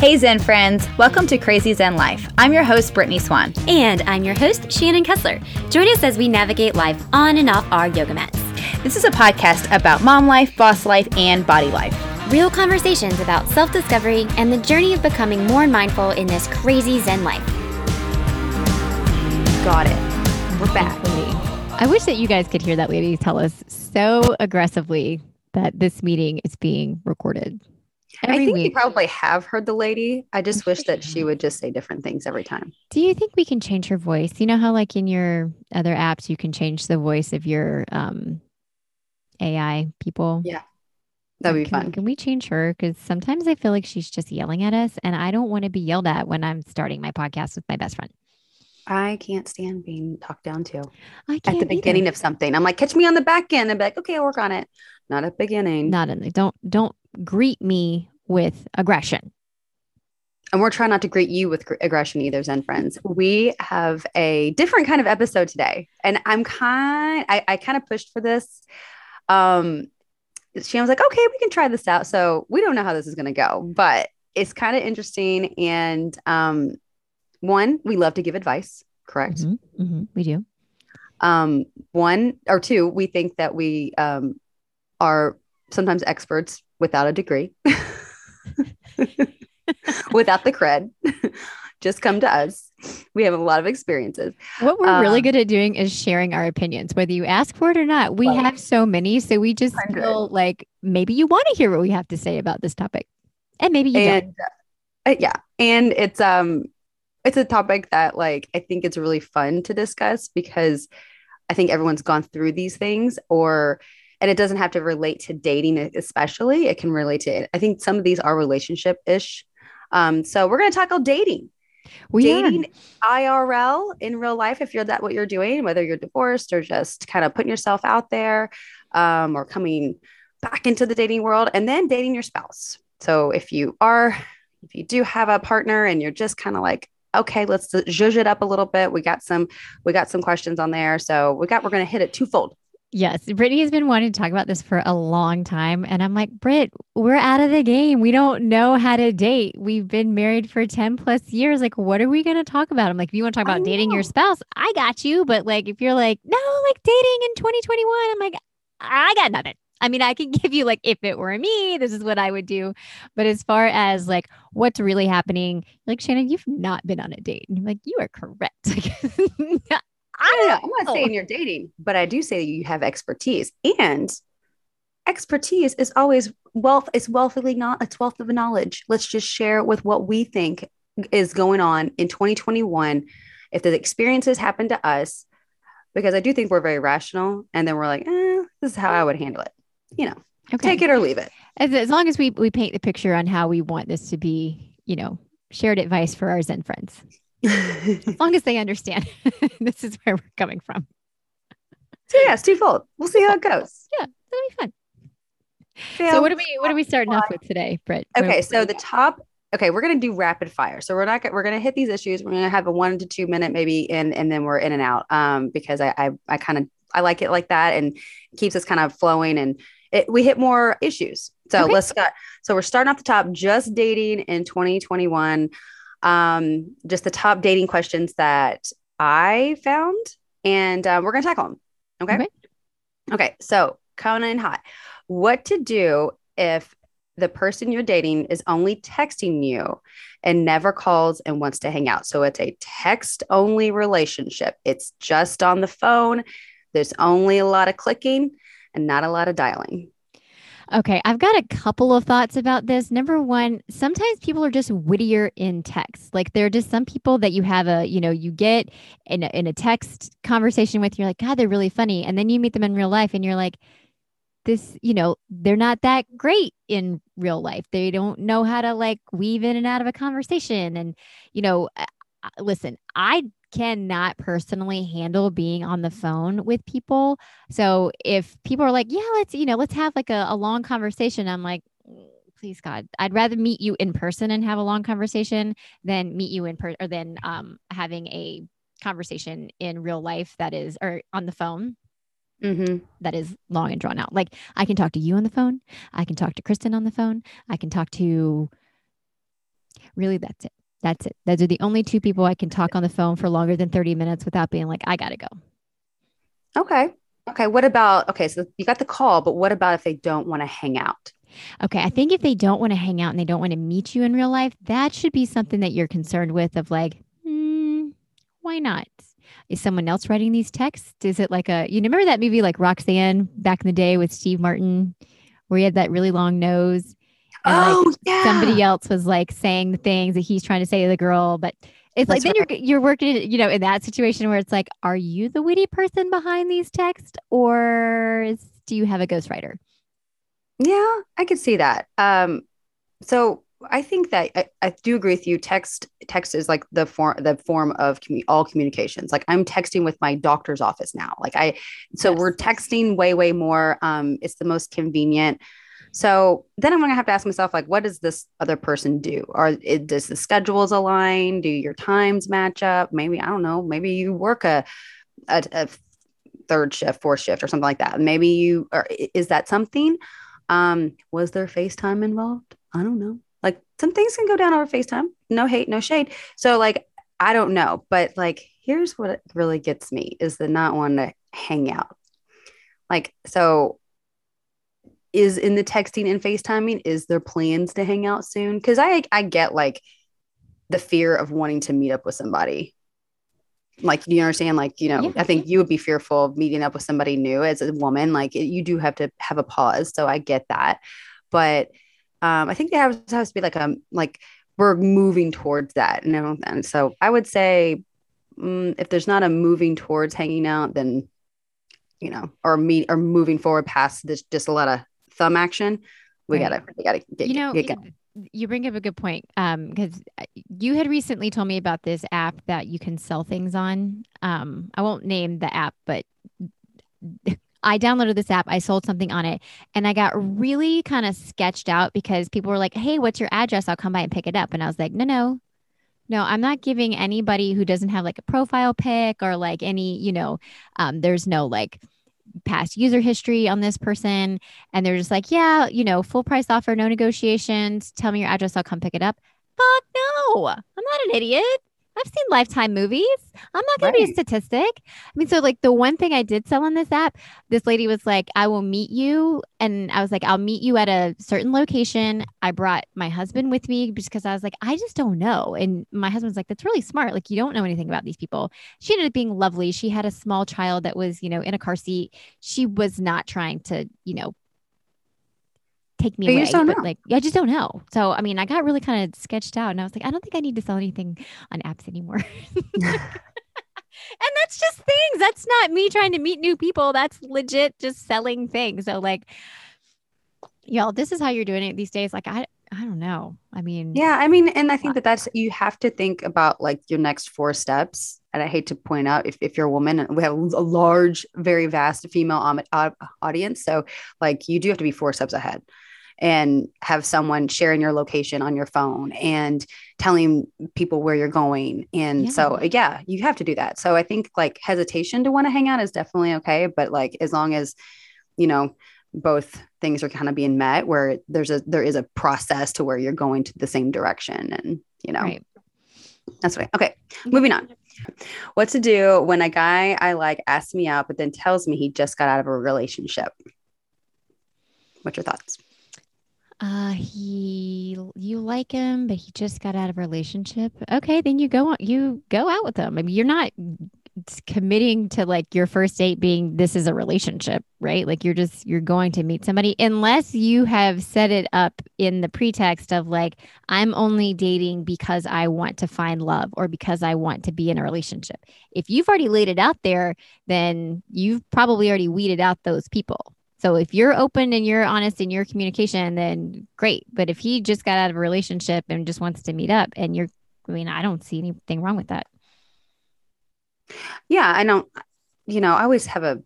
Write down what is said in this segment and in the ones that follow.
Hey, Zen friends. Welcome to Crazy Zen Life. I'm your host, Brittany Swan. And I'm your host, Shannon Kessler. Join us as we navigate life on and off our yoga mats. This is a podcast about mom life, boss life, and body life. Real conversations about self discovery and the journey of becoming more mindful in this crazy Zen life. Got it. We're back. I wish that you guys could hear that lady tell us so aggressively that this meeting is being recorded. I think week. we probably have heard the lady. I just wish that she would just say different things every time. Do you think we can change her voice? You know how like in your other apps you can change the voice of your um AI people? Yeah. That'd be can, fun. Can we change her? Because sometimes I feel like she's just yelling at us, and I don't want to be yelled at when I'm starting my podcast with my best friend. I can't stand being talked down to. at the beginning either. of something. I'm like, catch me on the back end and be like, okay, I'll work on it. Not at beginning. Not in the don't don't greet me with aggression. And we're trying not to greet you with aggression either, Zen friends. We have a different kind of episode today. And I'm kind, I, I kind of pushed for this. Um, she was like, okay, we can try this out. So we don't know how this is going to go, but it's kind of interesting. And um, one, we love to give advice, correct? Mm-hmm, mm-hmm, we do. Um, one or two, we think that we um, are sometimes experts without a degree. without the cred. Just come to us. We have a lot of experiences. What we're um, really good at doing is sharing our opinions, whether you ask for it or not. We have so many. So we just feel like maybe you want to hear what we have to say about this topic. And maybe you and, don't. Uh, yeah. And it's um it's a topic that like I think it's really fun to discuss because I think everyone's gone through these things or and it doesn't have to relate to dating especially it can relate to i think some of these are relationship ish um, so we're going to talk about dating. We dating are. irl in real life if you're that what you're doing whether you're divorced or just kind of putting yourself out there um, or coming back into the dating world and then dating your spouse. So if you are if you do have a partner and you're just kind of like okay let's zhuzh it up a little bit we got some we got some questions on there. So we got we're going to hit it twofold Yes, Brittany has been wanting to talk about this for a long time. And I'm like, Britt, we're out of the game. We don't know how to date. We've been married for 10 plus years. Like, what are we going to talk about? I'm like, if you want to talk about dating your spouse, I got you. But like, if you're like, no, like dating in 2021, I'm like, I got nothing. I mean, I can give you like, if it were me, this is what I would do. But as far as like what's really happening, like, Shannon, you've not been on a date. And you're like, you are correct. I don't know. I'm not saying you're dating, but I do say that you have expertise. And expertise is always wealth, it's wealthily not it's wealth of knowledge. Let's just share with what we think is going on in 2021. If the experiences happen to us, because I do think we're very rational, and then we're like, eh, this is how I would handle it. You know, okay. take it or leave it. As, as long as we we paint the picture on how we want this to be, you know, shared advice for our Zen friends as long as they understand this is where we're coming from. So yeah, it's twofold. We'll see how it goes. Yeah, that'll be fun. Yeah, so what are we what are we starting off with today, Britt? Okay, so the top. Okay, we're gonna do rapid fire. So we're not we're gonna hit these issues. We're gonna have a one to two minute maybe, in, and then we're in and out. Um, because I I, I kind of I like it like that and keeps us kind of flowing and it, we hit more issues. So okay. let's get. So we're starting off the top. Just dating in 2021 um, just the top dating questions that I found, and uh, we're going to tackle them. Okay? okay. Okay. So, Conan hot. What to do if the person you're dating is only texting you and never calls and wants to hang out. So it's a text only relationship. It's just on the phone. There's only a lot of clicking and not a lot of dialing. Okay, I've got a couple of thoughts about this. Number one, sometimes people are just wittier in text. Like there are just some people that you have a, you know, you get in a, in a text conversation with, you're like, God, they're really funny. And then you meet them in real life and you're like, this, you know, they're not that great in real life. They don't know how to like weave in and out of a conversation. And, you know, uh, uh, listen, I cannot personally handle being on the phone with people. So if people are like, yeah, let's, you know, let's have like a, a long conversation, I'm like, mm, please God, I'd rather meet you in person and have a long conversation than meet you in person or than um, having a conversation in real life that is, or on the phone. Mm-hmm. That is long and drawn out. Like I can talk to you on the phone. I can talk to Kristen on the phone. I can talk to Really, that's it. That's it. Those are the only two people I can talk on the phone for longer than 30 minutes without being like, I got to go. Okay. Okay. What about, okay, so you got the call, but what about if they don't want to hang out? Okay. I think if they don't want to hang out and they don't want to meet you in real life, that should be something that you're concerned with of like, hmm, why not? Is someone else writing these texts? Is it like a, you remember that movie like Roxanne back in the day with Steve Martin, where he had that really long nose? Oh, like yeah. somebody else was like saying the things that he's trying to say to the girl, but it's That's like then right. you're you're working, you know, in that situation where it's like, are you the witty person behind these texts, or is, do you have a ghostwriter? Yeah, I could see that. Um, so I think that I, I, do agree with you. Text text is like the form the form of commu- all communications. Like I'm texting with my doctor's office now. Like I, so yes. we're texting way way more. Um, it's the most convenient. So then I'm gonna have to ask myself, like, what does this other person do? Or it, does the schedules align? Do your times match up? Maybe I don't know. Maybe you work a, a, a third shift, fourth shift, or something like that. Maybe you or is that something? Um, was there FaceTime involved? I don't know. Like some things can go down over FaceTime. No hate, no shade. So like I don't know, but like here's what really gets me is the not wanting to hang out. Like so is in the texting and FaceTiming, is there plans to hang out soon? Cause I I get like the fear of wanting to meet up with somebody. Like you understand, like, you know, yeah. I think you would be fearful of meeting up with somebody new as a woman. Like it, you do have to have a pause. So I get that. But um, I think there has, has to be like a like we're moving towards that. And, and so I would say mm, if there's not a moving towards hanging out, then you know, or meet or moving forward past this just a lot of thumb action, we right. gotta we gotta get you know get you bring up a good point um because uh, you had recently told me about this app that you can sell things on um i won't name the app but I downloaded this app, I sold something on it, and I got really kind of sketched out because people were like, Hey, what's your address? I'll come by and pick it up. And I was like, No, no, no, I'm not giving anybody who doesn't have like a profile pic or like any, you know, um, there's no like past user history on this person. And they're just like, Yeah, you know, full price offer, no negotiations. Tell me your address, I'll come pick it up. Fuck no, I'm not an idiot. I've seen lifetime movies. I'm not going right. to be a statistic. I mean, so like the one thing I did sell on this app, this lady was like, I will meet you. And I was like, I'll meet you at a certain location. I brought my husband with me because I was like, I just don't know. And my husband's like, that's really smart. Like, you don't know anything about these people. She ended up being lovely. She had a small child that was, you know, in a car seat. She was not trying to, you know, take me but away. but like, I just don't know. So, I mean, I got really kind of sketched out and I was like, I don't think I need to sell anything on apps anymore. and that's just things. That's not me trying to meet new people. That's legit just selling things. So, like, y'all, this is how you're doing it these days. Like, I, I don't know. I mean, yeah, I mean, and I think uh, that that's you have to think about like your next four steps. And I hate to point out if, if you're a woman, we have a large, very vast female um, uh, audience. So, like, you do have to be four steps ahead and have someone sharing your location on your phone and telling people where you're going. And yeah. so, yeah, you have to do that. So I think like hesitation to want to hang out is definitely okay. But like, as long as, you know, both things are kind of being met where there's a there is a process to where you're going to the same direction and you know right. that's right okay mm-hmm. moving on what to do when a guy i like asks me out but then tells me he just got out of a relationship what's your thoughts uh, he, you like him, but he just got out of a relationship. Okay, then you go on, you go out with him. I mean, you're not committing to like your first date being this is a relationship, right? Like you're just you're going to meet somebody unless you have set it up in the pretext of like I'm only dating because I want to find love or because I want to be in a relationship. If you've already laid it out there, then you've probably already weeded out those people. So if you're open and you're honest in your communication, then great. But if he just got out of a relationship and just wants to meet up and you're, I mean, I don't see anything wrong with that. Yeah, I don't, you know, I always have a,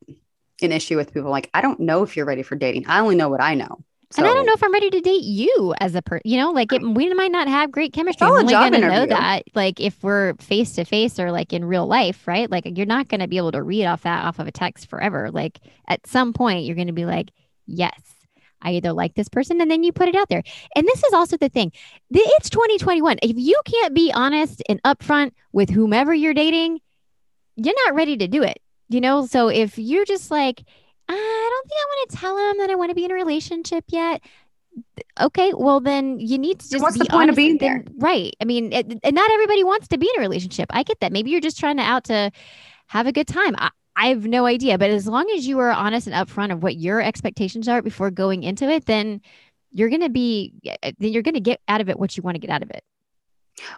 an issue with people like, I don't know if you're ready for dating. I only know what I know. So, and I don't know if I'm ready to date you as a person. You know, like it, we might not have great chemistry. I'm only going to know that, like, if we're face to face or like in real life, right? Like, you're not going to be able to read off that off of a text forever. Like, at some point, you're going to be like, yes, I either like this person, and then you put it out there. And this is also the thing it's 2021. If you can't be honest and upfront with whomever you're dating, you're not ready to do it. You know, so if you're just like, Uh, I don't think I want to tell him that I want to be in a relationship yet. Okay, well then you need to just. What's the point of being then- Right. I mean, it, and not everybody wants to be in a relationship. I get that. Maybe you're just trying to out to have a good time. I, I have no idea, but as long as you are honest and upfront of what your expectations are before going into it, then you're gonna be. Eh, eh, then you're gonna get out of it what you want to get out of it.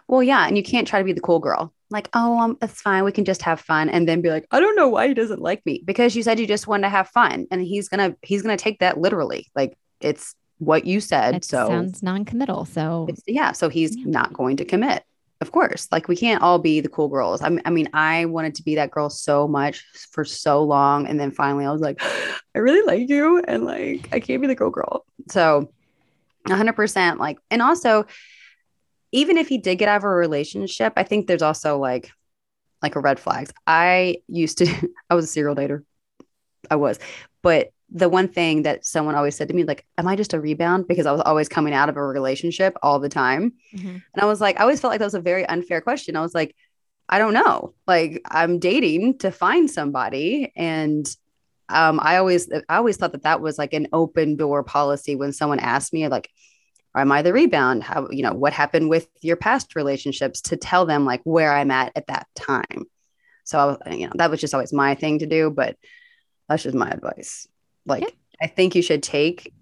Well, yeah, and you can't try to be the cool girl. Like, oh, um, it's fine. We can just have fun, and then be like, I don't know why he doesn't like me because you said you just wanted to have fun, and he's gonna he's gonna take that literally. Like, it's what you said. It so sounds non-committal. So it's, yeah, so he's Yeah. not going to commit. Of course, like we can't all be the cool girls. I mean, I mean, I wanted to be that girl so much for so long, and then finally, I was like, I really like you, and like I can't be the girl girl. So, hundred percent. Like, and also, even if he did get out of a relationship, I think there's also like, like a red flags. I used to, I was a serial dater. I was, but the one thing that someone always said to me, like, am I just a rebound? Because I was always coming out of a relationship all the time. Mhm. And I was like, I always felt like that was a very unfair question. I was like, I don't know. Like, I'm dating to find somebody. And um, I always, I always thought that that was like an open door policy when someone asked me, like, am I the rebound? How, you know, what happened with your past relationships to tell them like where I'm at at that time. So, I was, you know, that was just always my thing to do. But that's just my advice. Like, Yeah. I think you should take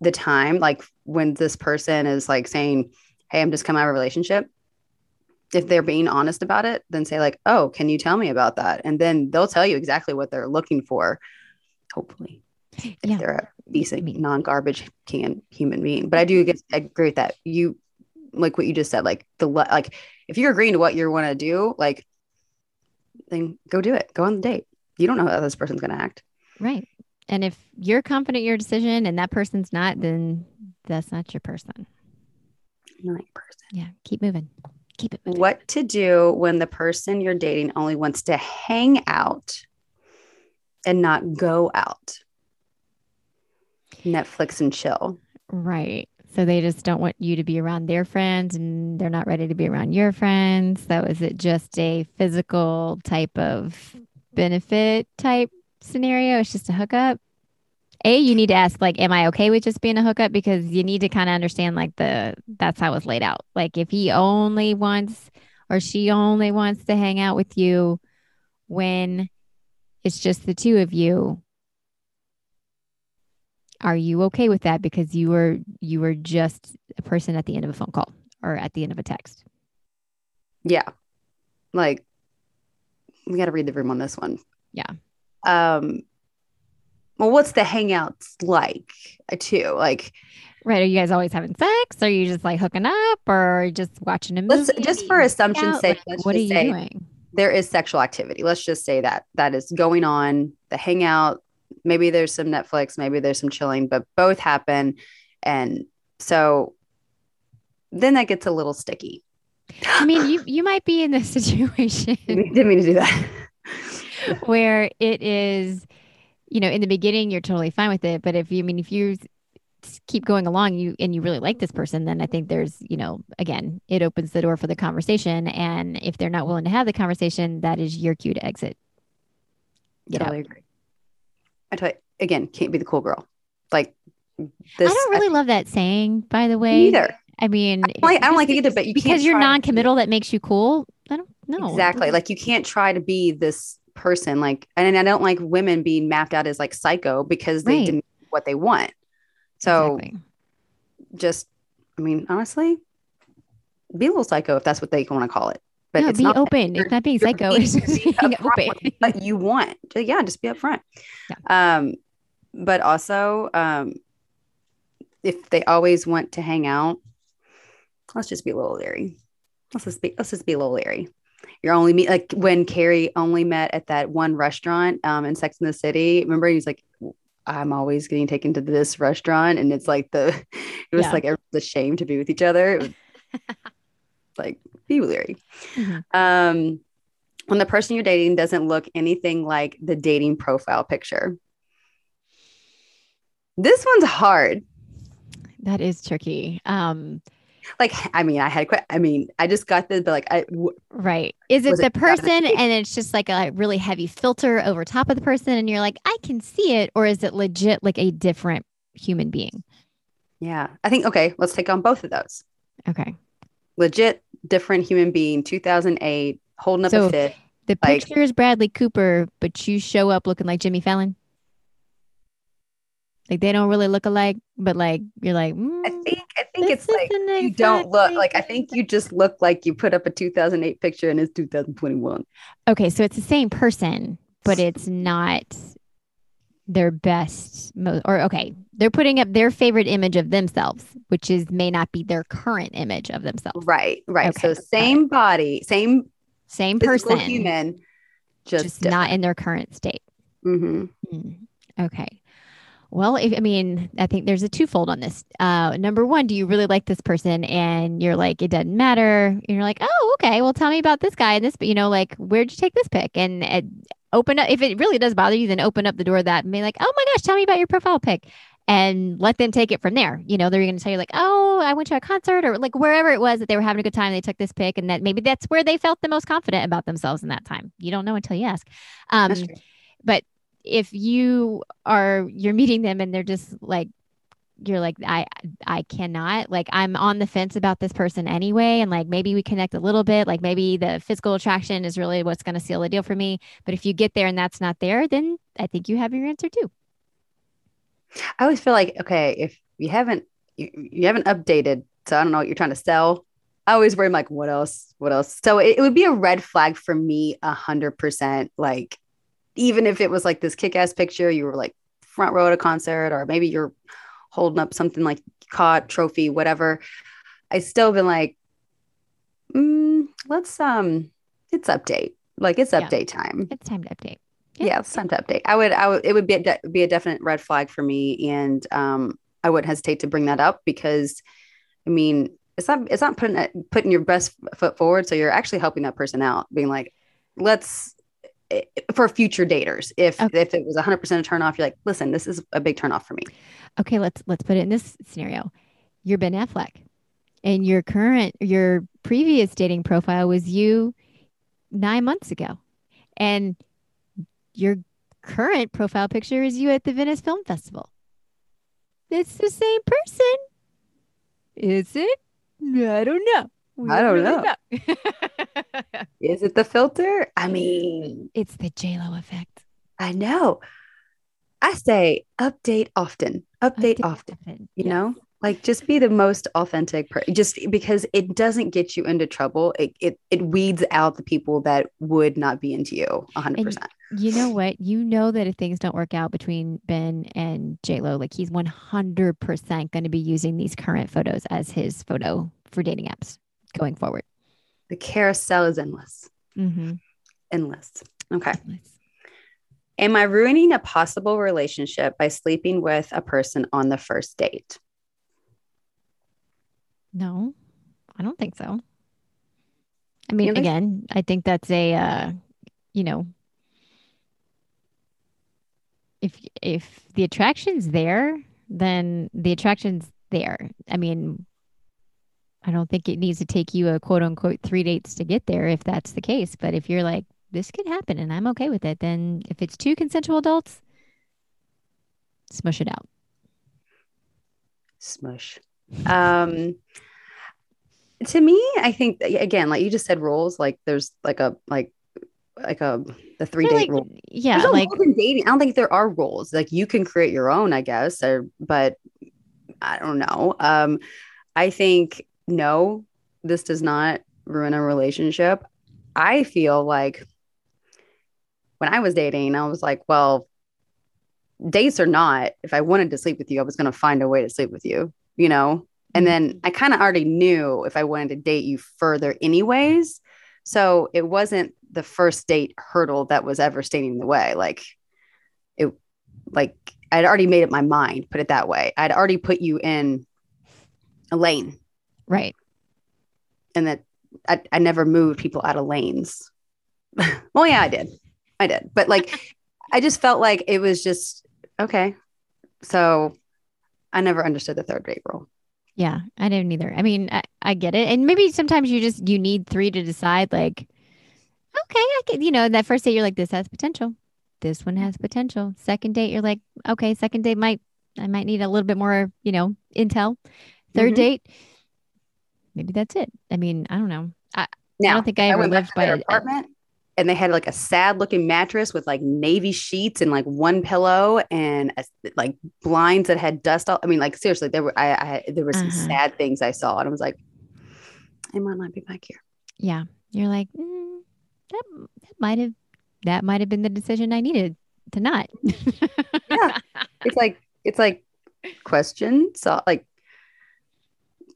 the time, like when this person is like saying, Hey, I'm just coming out of a relationship. If they're being honest about it, then say, like, oh, can you tell me about that? And then they'll tell you exactly what they're looking for, hopefully. If Yeah. they're decent, non-garbage can human being. But I do get, I agree with that. You like what you just said, like the like if you're agreeing to what you want to do, like then go do it. Go on the date. You don't know how this person's gonna act. Right. And if you're confident in your decision and that person's not, then that's not your person. Not your person. Yeah. Keep moving. Keep it moving. What to do when the person you're dating only wants to hang out and not go out? Netflix and chill. Right. So they just don't want you to be around their friends and they're not ready to be around your friends. So is it just a physical type of benefit type scenario? It's just a hookup. A, you need to ask, like, am I okay with just being a hookup? Because you need to kind of understand, like, the that's how it's laid out. Like, if he only wants or she only wants to hang out with you when it's just the two of you, are you okay with that because you were you were just a person at the end of a phone call or at the end of a text Yeah. Like we gotta read the room on this one. Yeah. Um well, what's the hangouts like uh, too? Like right are you guys always having sex are you just like hooking up or just watching a movie let's just for assumption's sake, Like, let's what are you say doing there is sexual activity. Let's just say that that is going on, the hangout, maybe there's some Netflix, maybe there's some chilling, but both happen. And so then that gets a little sticky. i mean you you might be in this situation Didn't mean to do that. where it is you know in the beginning you're totally fine with it but if you I mean if you keep going along you and you really like this person then i think there's you know again it opens the door for the conversation and if they're not willing to have the conversation that is your cue to exit get out agree. I tell you, again, can't be the cool girl. Like this. i don't really love that saying by the way either. i mean I don't like, I don't like it either, because- but you because you're non-committal that makes you cool i don't know Exactly. Like you can't try to be this person. Like, and I don't like women being mapped out as like psycho because they Right. didn't what they want. So Exactly. just, I mean, honestly, be a little psycho if that's what they want to call it. But no, be open You're- it's not being psycho being- it's just being open what you want. Yeah, just be upfront. Um, but also, um, if they always want to hang out, let's just be a little leery. Let's just be let's just be a little leery. You're only meet like when Carrie only met at that one restaurant um in Sex in the City. Remember, he's like, I'm always getting taken to this restaurant, and it's like the it was Yeah. like everyone's ashamed to be with each other. Like, be leery. Mhm. Um, when the person you're dating doesn't look anything like the dating profile picture. This one's hard. That is tricky. Um, like I mean, I had quite. I mean, I just got this, but like I. W- right. Is it the it person and it's just like a really heavy filter over top of the person and you're like, I can see it, or is it legit like a different human being? yeah, I think okay. Let's take on both of those. Okay. Legit, different human being. 2008, holding up So- a fit. The Like- picture is Bradley Cooper, but you show up looking like Jimmy Fallon. Like they don't really look alike, but like you're like, I "Mm, think. I think it's like isn't you don't look like. I think you just look like you put up a 2008 picture and it's 2021. Okay, so it's the same person, but it's not their best mo- or okay, they're putting up their favorite image of themselves, which is may not be their current image of themselves. Right. Right. Okay, So same body, same Same person, human, just, just, not in their current state. hmm Mm, Okay. Well, if, I mean, I think there's a twofold on this. Uh, number one, do you really like this person? And you're like, it doesn't matter. And you're like, oh, okay. Well, tell me about this guy and this, but you know, like, where'd you take this pic? And uh, open up, if it really does bother you, then open up the door of that and be like, oh my gosh, tell me about your profile pic and let them take it from there. You know, they're going to tell you, like, oh, I went to a concert or like wherever it was that they were having a good time. They took this pic and that maybe that's where they felt the most confident about themselves in that time. You don't know until you ask. Um, but if you are you're meeting them and they're just like you're like i i cannot like i'm on the fence about this person anyway and like maybe we connect a little bit like maybe the physical attraction is really what's going to seal the deal for me but if you get there and that's not there then i think you have your answer too I always feel like okay, if you haven't you, you haven't updated, so I don't know what you're trying to sell. I always worry, I'm like, what else? What else? So it, it would be a red flag for me, a hundred percent. Like, even if it was like this kick-ass picture, you were like front row at a concert, or maybe you're holding up something like caught trophy, whatever. I still been like, mm, let's um, it's update. Like it's Yeah. update time it's time to update yeah, Yeah. it's time to update. I would, I would, it would be a de- be a definite red flag for me, and um, I wouldn't hesitate to bring that up because, I mean, it's not, it's not putting putting your best foot forward. So you're actually helping that person out, being like, let's for future daters. If Okay. if it was 100 percent a turn off, you're like, listen, this is a big turn off for me. okay let's let's put it in this scenario you're ben affleck and your current your previous dating profile was you nine months ago and your current profile picture is you at the venice film festival it's the same person is it i don't know We I don't really know. know. Is it the filter? I mean, it's the j-lo effect I know. I say update often, update, often. often you Yes. know like just be the most authentic person, just because it doesn't get you into trouble it, it it weeds out the people that would not be into you 100% You know what? You know that if things don't work out between Ben and J Lo, like he's one hundred percent going to be using these current photos as his photo for dating apps going forward. the carousel is endless Mm-hmm. endless okay am i ruining a possible relationship by sleeping with a person on the first date No, I don't think so. I mean, so? again, I think that's a, uh, you know, if if the attraction's there, then the attraction's there. I mean, I don't think it needs to take you a quote unquote three dates to get there if that's the case. But if you're like, this could happen and I'm okay with it, then if it's two consensual adults, smush it out. smush um to me i think again like you just said rules like there's like a like like a the three date like- rule Yeah, no like in dating. I don't think there are rules. Like you can create your own, I guess, or but I don't know. Um, I think no, this does not ruin a relationship. I feel like when I was dating, I was like, well, dates or not, if I wanted to sleep with you, I was going to find a way to sleep with you, you know? And then mm-hmm. I kind of already knew if I wanted to date you further, anyways. So it wasn't the first date hurdle that was ever standing in the way. Like it, like I'd already made up my mind, put it that way. I'd already put you in a lane right. and that I, I never moved people out of lanes. well, yeah, I did. I did. But like, I just felt like it was just okay. So I never understood the third date rule. Yeah, I didn't either. I mean, I, I get it. And maybe sometimes you just you need three to decide like okay, I can you know, that first date you're like this has potential. This one has potential. Second date you're like, okay, second date might I might need a little bit more, you know, intel. 3rd Mhm. date maybe that's it. I mean, I don't know. I Now, I don't think I ever lived by an apartment and they had like a sad looking mattress with like navy sheets and like one pillow and a, like blinds that had dust all I mean like seriously there were I, I there were some Uh-huh. sad things I saw and I was like I might not be back here. yeah. You're like, mm, that that might have that might have been the decision I needed to not. Yeah. It's like it's like question so like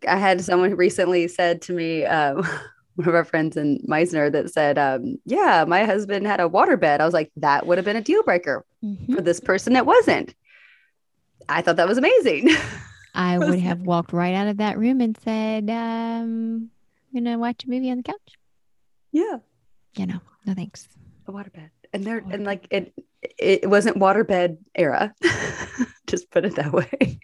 I had someone recently said to me um one of our friends in Meisner that said um yeah my husband had a waterbed I was like that would have been a deal breaker Mhm. for this person it wasn't I thought that was amazing I would have walked right out of that room and said, um, I'm gonna watch a movie on the couch. yeah You know, no thanks. a waterbed and there Waterbed. and like it it wasn't waterbed era just put it that way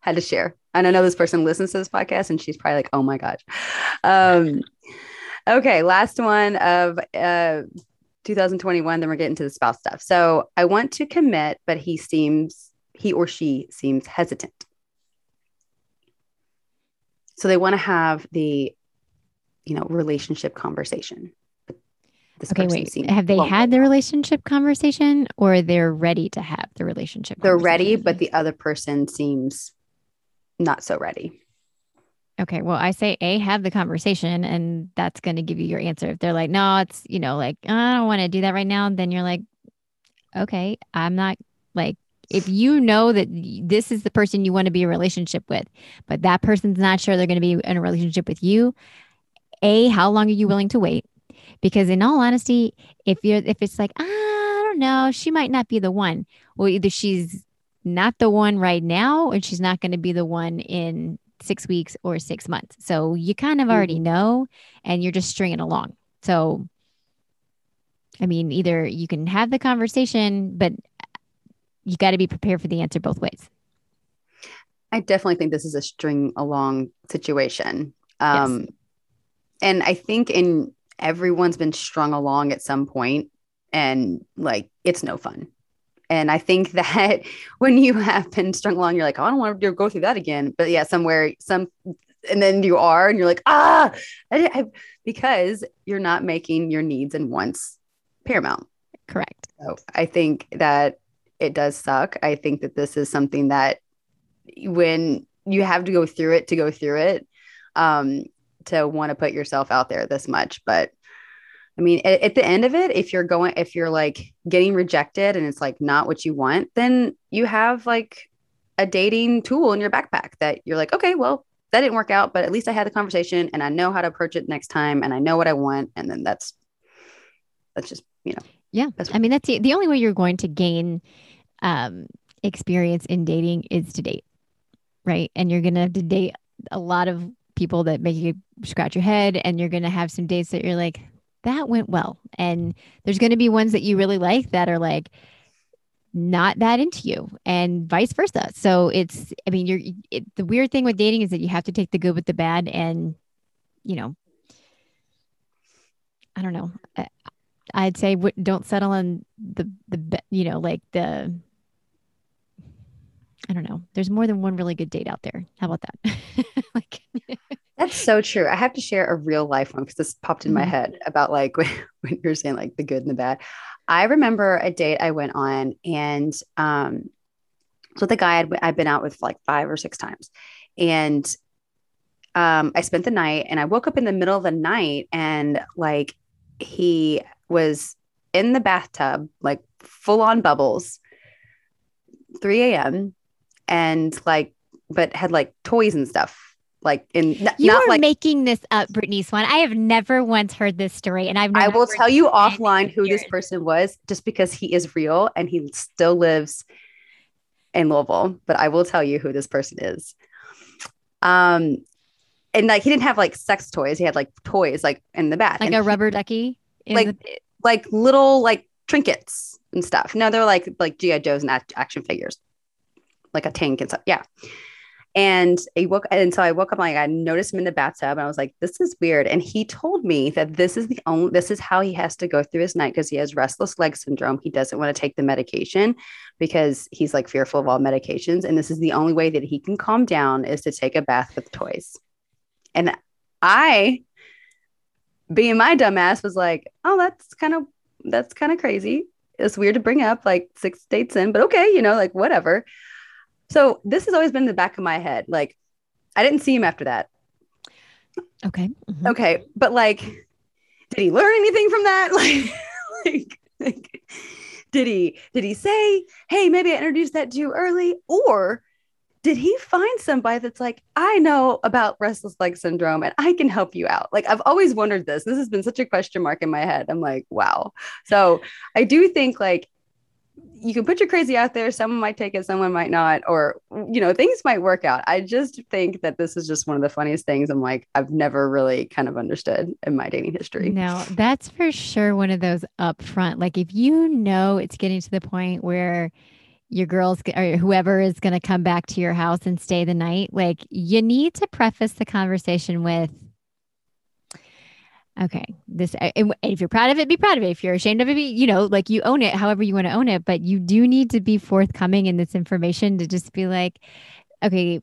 had to share. And i know this person listens to this podcast and she's probably like oh my gosh. Um okay last one of uh 2021 then we're getting to the spouse stuff. So i want to commit but he seems he or she seems hesitant. So they want to have the you know relationship conversation. This Okay, wait. Have they had the relationship conversation or they're ready to have the relationship they're ready but the other person seems not so ready Okay, well, I say A, have the conversation, and that's going to give you your answer. If they're like, no, it's, you know, like, I don't want to do that right now, then you're like, okay, I'm not like, if you know that this is the person you want to be in a relationship with, but that person's not sure they're going to be in a relationship with you, A, how long are you willing to wait? Because in all honesty, if you're, if it's like, ah, I don't know, she might not be the one. Well, either she's not the one right now, and she's not going to be the one in six weeks or six months. So you kind of already know and you're just stringing along. So, I mean, either you can have the conversation, but you got to be prepared for the answer both ways. I definitely think this is a string along situation. Um, And I think in everyone's been strung along at some point, and like it's no fun. And I think that when you have been strung along, you're like, oh, I don't want to go through that again. But yeah, somewhere, some, and then you are, and you're like, ah, I, I, because you're not making your needs and wants paramount. Correct. So I think that it does suck. I think that this is something that when you have to go through it to go through it, um, to want to put yourself out there this much. But I mean, at, at the end of it, if you're going, if you're like getting rejected and it's like not what you want, then you have like a dating tool in your backpack that you're like, okay, well, that didn't work out, but at least I had the conversation and I know how to approach it next time and I know what I want. And then that's, that's just, you know, Yeah. That's- I mean, that's the, the only way you're going to gain um, experience in dating is to date, right? And you're going to have to date a lot of people that make you scratch your head, and you're going to have some dates that you're like, that went well. And there's going to be ones that you really like that are like, not that into you and vice versa. So it's, I mean, you're, it, the weird thing with dating is that you have to take the good with the bad and, you know, I don't know. I- I'd say w- don't settle on the the you know like the I don't know. There's more than one really good date out there. How about that? like That's so true. I have to share a real life one because this popped in my Mhm. head about like when, when you're saying like the good and the bad. I remember a date I went on and um so the guy I'd, I'd been out with like five or six times and um I spent the night and I woke up in the middle of the night and like he was in the bathtub like full on bubbles 3 a.m and like but had like toys and stuff like in n- you not are like making this up, Brittany Swan. I have never once heard this story, and I've I will tell you offline who this person was just because he is real and he still lives in Louisville, but I will tell you who this person is. Um and like he didn't have like sex toys, he had like toys like in the bath. like and a rubber ducky. in like the- like little like trinkets and stuff. No, they're like like GI Joes and act- action figures. like a tank and stuff. Yeah. And I woke and so I woke up like I noticed him in the bathtub and I was like, this is weird. And he told me that this is the only this is how he has to go through his night because he has restless leg syndrome. He doesn't want to take the medication because he's like fearful of all medications. And this is the only way that he can calm down is to take a bath with toys. And I, being my dumbass, was like, oh, that's kind of that's kind of crazy. It's weird to bring up like six dates in, but okay, you know, like whatever. So this has always been in the back of my head. Like, I didn't see him after that. Okay. Mhm. Okay, but like, did he learn anything from that? Like, like, like, did he did he say, "Hey, maybe I introduced that too early," or did he find somebody that's like, "I know about restless leg syndrome and I can help you out"? Like, I've always wondered this. This has been such a question mark in my head. I'm like, wow. So I do think like you can put your crazy out there. Someone might take it, someone might not, or you know, things might work out. I just think that this is just one of the funniest things. I'm like, I've never really kind of understood in my dating history. No, that's for sure one of those upfront. Like if you know it's getting to the point where your girls or whoever is going to come back to your house and stay the night, like you need to preface the conversation with, okay, this, if you're proud of it, be proud of it. If you're ashamed of it, be, you know, like you own it, however you want to own it, but you do need to be forthcoming in this information to just be like, okay,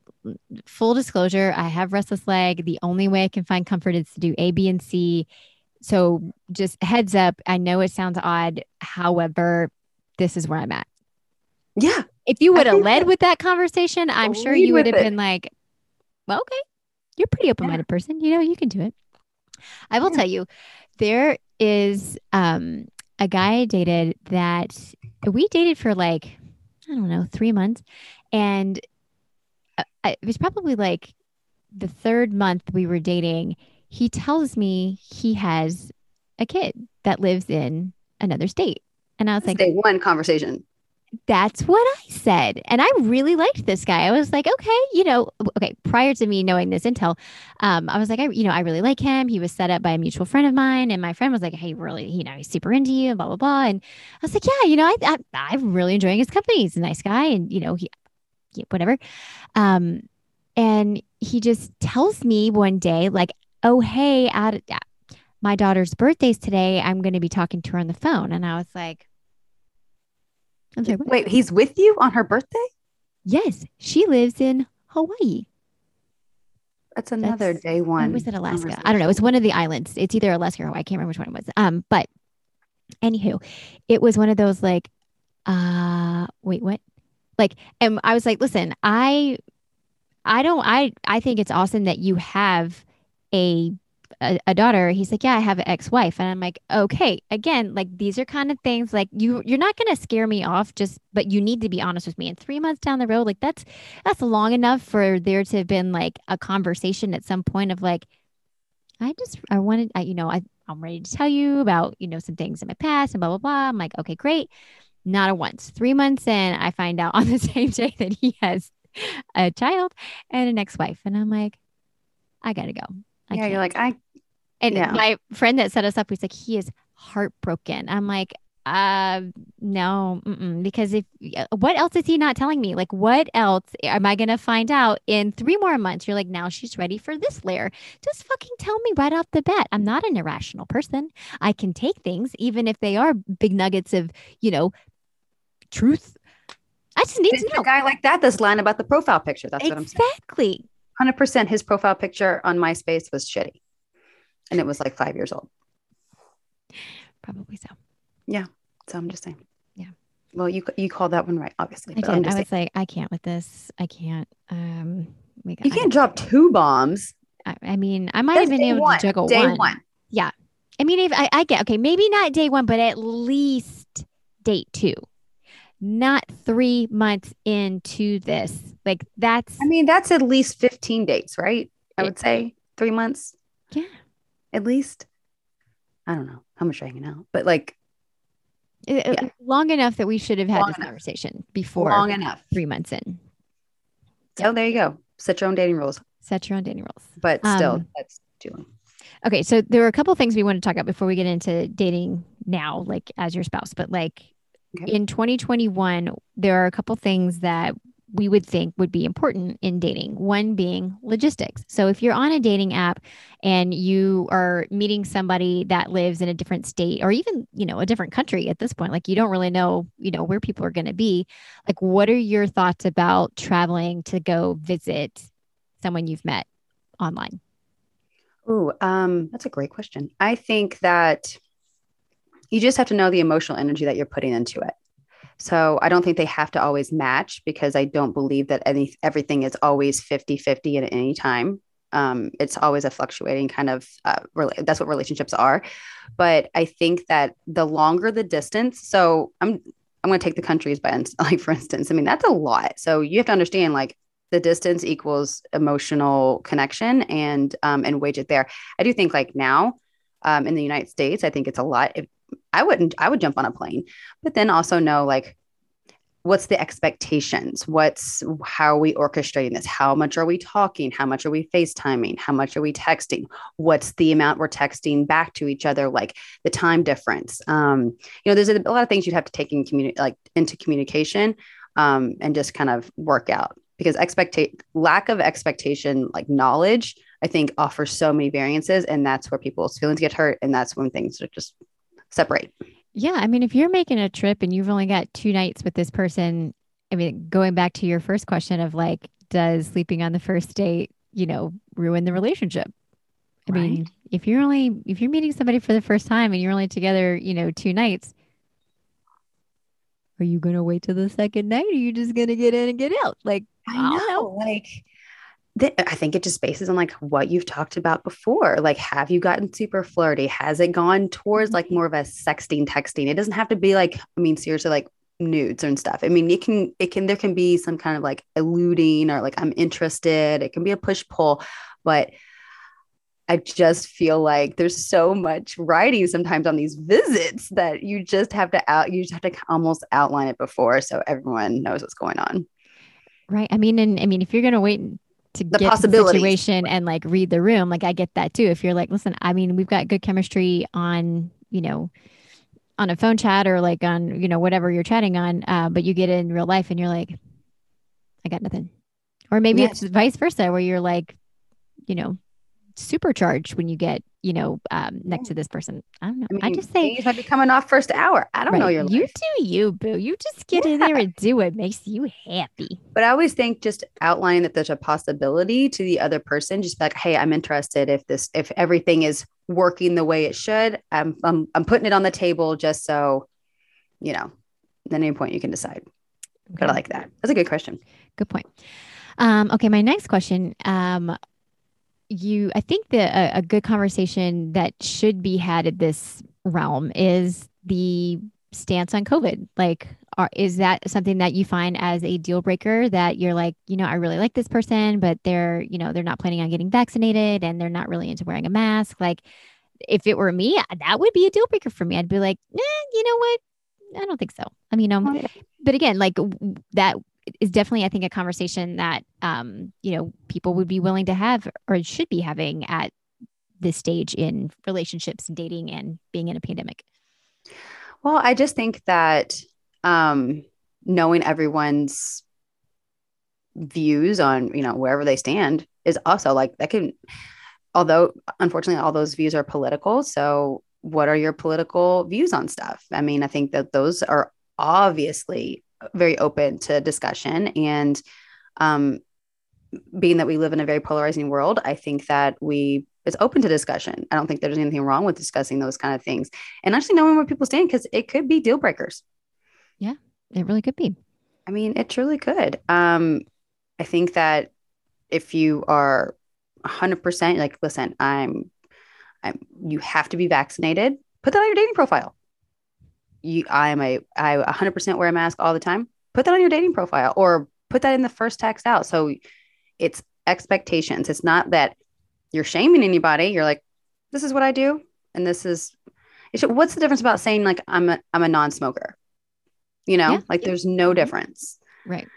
full disclosure, I have restless leg. The only way I can find comfort is to do A, B, and C. So just heads up, I know it sounds odd. However, this is where I'm at. Yeah. If you would have led that- with that conversation, I'm sure you would have been like, well, okay, you're a pretty open minded person. You know, you can do it. I will Yeah. tell you, there is um, a guy I dated that we dated for like, I don't know, three months. And uh, I- it was probably like the third month we were dating. He tells me he has a kid that lives in another state. And I was like, Day one conversation. That's what I said. And I really liked this guy. I was like, okay, you know, okay, prior to me knowing this intel, um, I was like, I, you know, I really like him. He was set up by a mutual friend of mine. And my friend was like, hey, really, you know, he's super into you blah, blah, blah. And I was like, yeah, you know, I, I, I'm really enjoying his company. He's a nice guy. And, you know, he, whatever. Um, and he just tells me one day, like, oh, hey, at, my daughter's birthday's today. I'm going to be talking to her on the phone. And I was like, I'm sorry, what? Wait, he's with you on her birthday? Yes, she lives in Hawaii. That's another That's- day one. was it Alaska? I don't know. It's one of the islands. It's either Alaska or Hawaii. I can't remember which one it was. Um, but anywho, it was one of those like, uh, wait, what? Like, and I was like, listen, I, I don't, I, I think it's awesome that you have a, a, a daughter. He's like, yeah, I have an ex-wife, and I'm like, okay, again, like these are kind of things like you, you're not gonna scare me off, just, but you need to be honest with me. And three months down the road, like that's that's long enough for there to have been like a conversation at some point of like, I just I wanted I, you know I I'm ready to tell you about you know some things in my past and blah blah blah. I'm like okay great, not a once. Three months in, I find out on the same day that he has a child and an ex-wife, and I'm like, I gotta go. I yeah, can't. you're like, I And Yeah. my friend that set us up, he's like, he is heartbroken. I'm like, uh, no, because if uh, what else is he not telling me? Like, what else am I gonna find out in three more months? You're like, now she's ready for this layer. Just fucking tell me right off the bat. I'm not an irrational person. I can take things, even if they are big nuggets of, you know, truth. I just need to a know guy like that this line about the profile picture. That's what I'm saying. exactly. Hundred percent. His profile picture on MySpace was shitty, and it was like five years old. Probably so. Yeah. So I'm just saying. Yeah. Well, you you called that one right, obviously. I did. I was like, I can't with this. I can't. Um, we got, saying. you can't drop two bombs. I, I mean, I might That's have been able one. to juggle day one. one. I mean, if I, I get okay, maybe not day one, but at least date two, not three months into this. Like that's I mean, that's at least 15 dates, right? I would say three months. Yeah. At least. I don't know how much hanging out, but like uh, uh, yeah. long enough that we should have had Long this enough. conversation before long enough. three months in. So there you go. Set your own dating rules, Set your own dating rules. but still, Um, that's long. Okay, so there are a couple things we want to talk about before we get into dating now, like as your spouse. But like Okay. in 2021, there are a couple things that we would think would be important in dating. One being logistics. So if you're on a dating app and you are meeting somebody that lives in a different state or even, you know, a different country at this point, like you don't really know, you know, where people are going to be, like what are your thoughts about traveling to go visit someone you've met online? Oh, um, that's a great question. I think that you just have to know the emotional energy that you're putting into it. So I don't think they have to always match because I don't believe that any everything is always 50-50 at any time. Um, it's always a fluctuating kind of uh, that's what relationships are. But I think that the longer the distance, so I'm I'm going to take the countries by like for instance. I mean that's a lot. So you have to understand like the distance equals emotional connection and um, and wage it there. I do think like now um, in the United States, I think it's a lot. If I wouldn't, I would jump on a plane, but then also know like what's the expectations? What's how are we orchestrating this? How much are we talking? How much are we facetiming? How much are we texting? What's the amount we're texting back to each other? Like the time difference. Um, you know there's a, lot of things you'd have to take in like into communication um, and just kind of work out because expectate lack of expectation like knowledge i think offers so many variances and that's where people's feelings get hurt and that's when things are just separate yeah i mean if you're making a trip and you've only got two nights with this person i mean going back to your first question of like does sleeping on the first date you know ruin the relationship i right. mean if you're only if you're meeting somebody for the first time and you're only together you know two nights are you gonna wait till the second night or are you just gonna get in and get out like I know, know. like I think it just bases on like what you've talked about before. Like, have you gotten super flirty? Has it gone towards like mm-hmm. more of a sexting, texting? It doesn't have to be like, I mean, seriously, like nudes and stuff. I mean, it can, it can, there can be some kind of like eluding or like I'm interested. It can be a push pull, but I just feel like there's so much writing sometimes on these visits that you just have to out, you just have to almost outline it before so everyone knows what's going on. Right. I mean, and I mean, if you're going to wait to the get the situation and like read the room, like I get that too. If you're like, listen, I mean, we've got good chemistry on, you know, on a phone chat or like on, you know, whatever you're chatting on, uh, but you get in real life and you're like, I got nothing. Or maybe yes. it's vice versa where you're like, you know, supercharged when you get you know um, next to this person. I don't know. I, mean, I just say you might be coming off first hour. I don't right. know your life. You do you, boo. You just get yeah. in there and do what makes you happy. But I always think just outlining that there's a possibility to the other person, just like, hey, I'm interested if this if everything is working the way it should. I'm I'm, I'm putting it on the table just so you know. At any point you can decide. Okay. But I like that. That's a good question. Good point. Um, okay, my next question. Um, you i think that a, a, good conversation that should be had at this realm is the stance on covid. Like are, is that something that you find as a deal breaker that you're like you know i really like this person but they're you know they're not planning on getting vaccinated and they're not really into wearing a mask? Like if it were me that would be a deal breaker for me. I'd be like eh, you know what? I don't think so. I mean, um, oh, but again, like that is definitely, I think, a conversation that um, you know people would be willing to have or should be having at this stage in relationships, dating, and being in a pandemic. Well, I just think that um, knowing everyone's views on you know wherever they stand is also like that can although unfortunately all those views are political so what are your political views on stuff i mean i think that those are obviously very open to discussion. And um, being that we live in a very polarizing world i think that we it's open to discussion. I don't think there's anything wrong with discussing those kind of things and actually knowing where people stand because it could be deal breakers. Yeah it really could be. I mean it truly could. Um i think that if you are 100% like listen i'm i'm you have to be vaccinated. Put that on your dating profile you I am a I 100% wear a mask all the time. Put that on your dating profile or put that in the first text out. So it's expectations. It's not that you're shaming anybody. You're like, this is what I do, and this is. What's the difference about saying like I'm a I'm a non-smoker? You know, yeah. like there's no mm-hmm. difference. Right.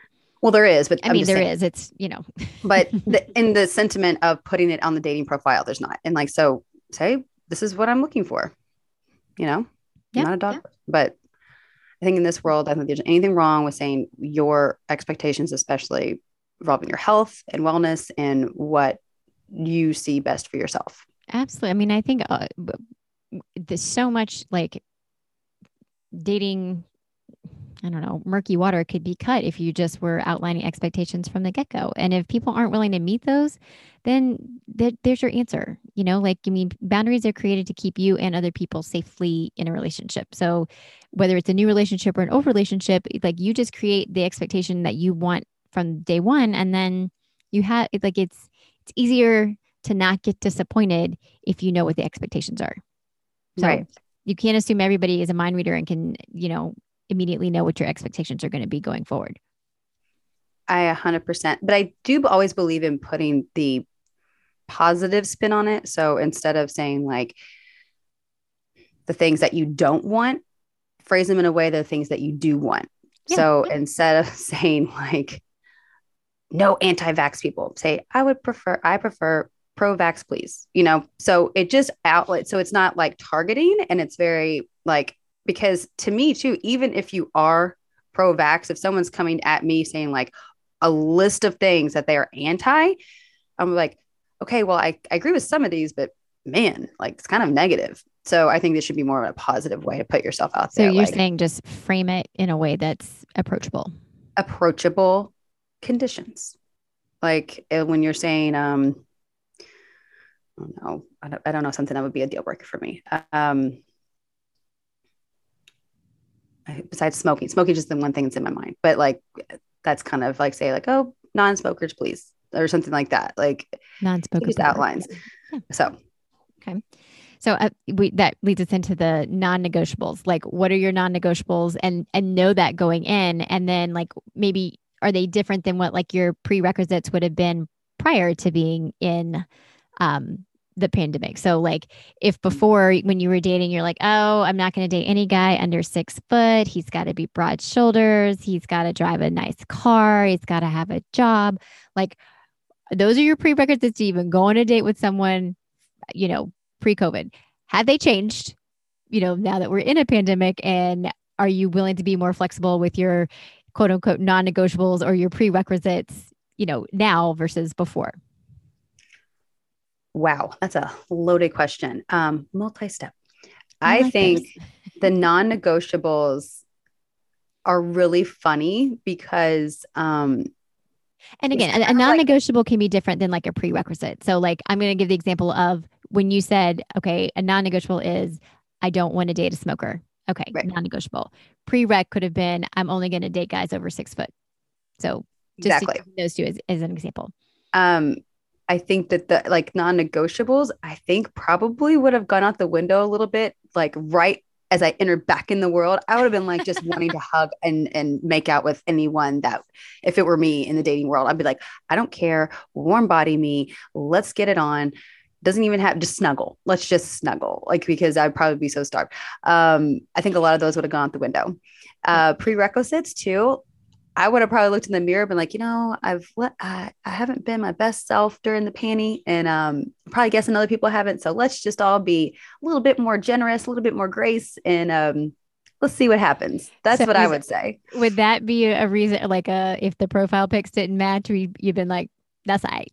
Well, there is, but I mean, there saying. is. It's you know, but the, in the sentiment of putting it on the dating profile, there's not. And like, so say this is what I'm looking for. You know, yeah, not a dog, yeah. but I think in this world, I don't think there's anything wrong with saying your expectations, especially involving your health and wellness and what you see best for yourself. Absolutely. I mean, I think uh, there's so much like dating I don't know, murky water could be cut if you just were outlining expectations from the get go. And if people aren't willing to meet those, then th- there's your answer. You know, like, I mean, boundaries are created to keep you and other people safely in a relationship. So whether it's a new relationship or an old relationship, like you just create the expectation that you want from day one. And then you have like, it's, it's easier to not get disappointed if you know what the expectations are. So right. you can't assume everybody is a mind reader and can, you know, immediately know what your expectations are going to be going forward. I 100%. But I do always believe in putting the positive spin on it. So instead of saying like the things that you don't want, phrase them in a way the things that you do want. Yeah. So instead of saying like no anti-vax people, say I would prefer I prefer pro-vax please. You know, so it just outlet so it's not like targeting and it's very like because to me too even if you are pro vax if someone's coming at me saying like a list of things that they are anti i'm like okay well I, I agree with some of these but man like it's kind of negative so i think this should be more of a positive way to put yourself out so there so you're like, saying just frame it in a way that's approachable approachable conditions like uh, when you're saying um I don't know. I don't, I don't know something that would be a deal breaker for me. Um, besides smoking. Smoking just the one thing that's in my mind. But like that's kind of like say like, oh, non-smokers, please, or something like that. Like non-smokers outlines. Yeah. So okay. So uh, we, that leads us into the non-negotiables. Like, what are your non-negotiables, and and know that going in, and then like maybe are they different than what like your prerequisites would have been prior to being in um, the pandemic. So, like, if mm. before when you were dating, you're like, oh, I'm not going to date any guy under six foot. He's got to be broad shoulders. He's got to drive a nice car. He's got to have a job. Like, those are your prerequisites to even go on a date with someone, you know, pre COVID. Have they changed, you know, now that we're in a pandemic? And are you willing to be more flexible with your quote unquote non negotiables or your prerequisites, you know, now versus before? Wow, that's a loaded question. Um, multi-step. I, I like think the non-negotiables are really funny because um and again, a, a non-negotiable like, can be different than like a prerequisite. So like I'm going to give the example of when you said, okay, a non-negotiable is I don't want to date a smoker. Okay, right. non-negotiable. Prereq could have been I'm only going to date guys over six foot. So just exactly. those two as, as an example. Um, I think that the like non-negotiables, I think probably would have gone out the window a little bit, like right as I entered back in the world, I would have been like just wanting to hug and and make out with anyone that if it were me in the dating world, I'd be like, I don't care, warm body me, let's get it on. Doesn't even have just snuggle. Let's just snuggle, like because I'd probably be so starved. Um, I think a lot of those would have gone out the window. Uh, prerequisites too. I would have probably looked in the mirror and been like, you know, I've let I, I haven't been my best self during the panty, and um, probably guessing other people haven't. So let's just all be a little bit more generous, a little bit more grace, and um, let's see what happens. That's so what I would say. Would that be a reason, like, a if the profile pics didn't match, we you've been like, that's I. Right.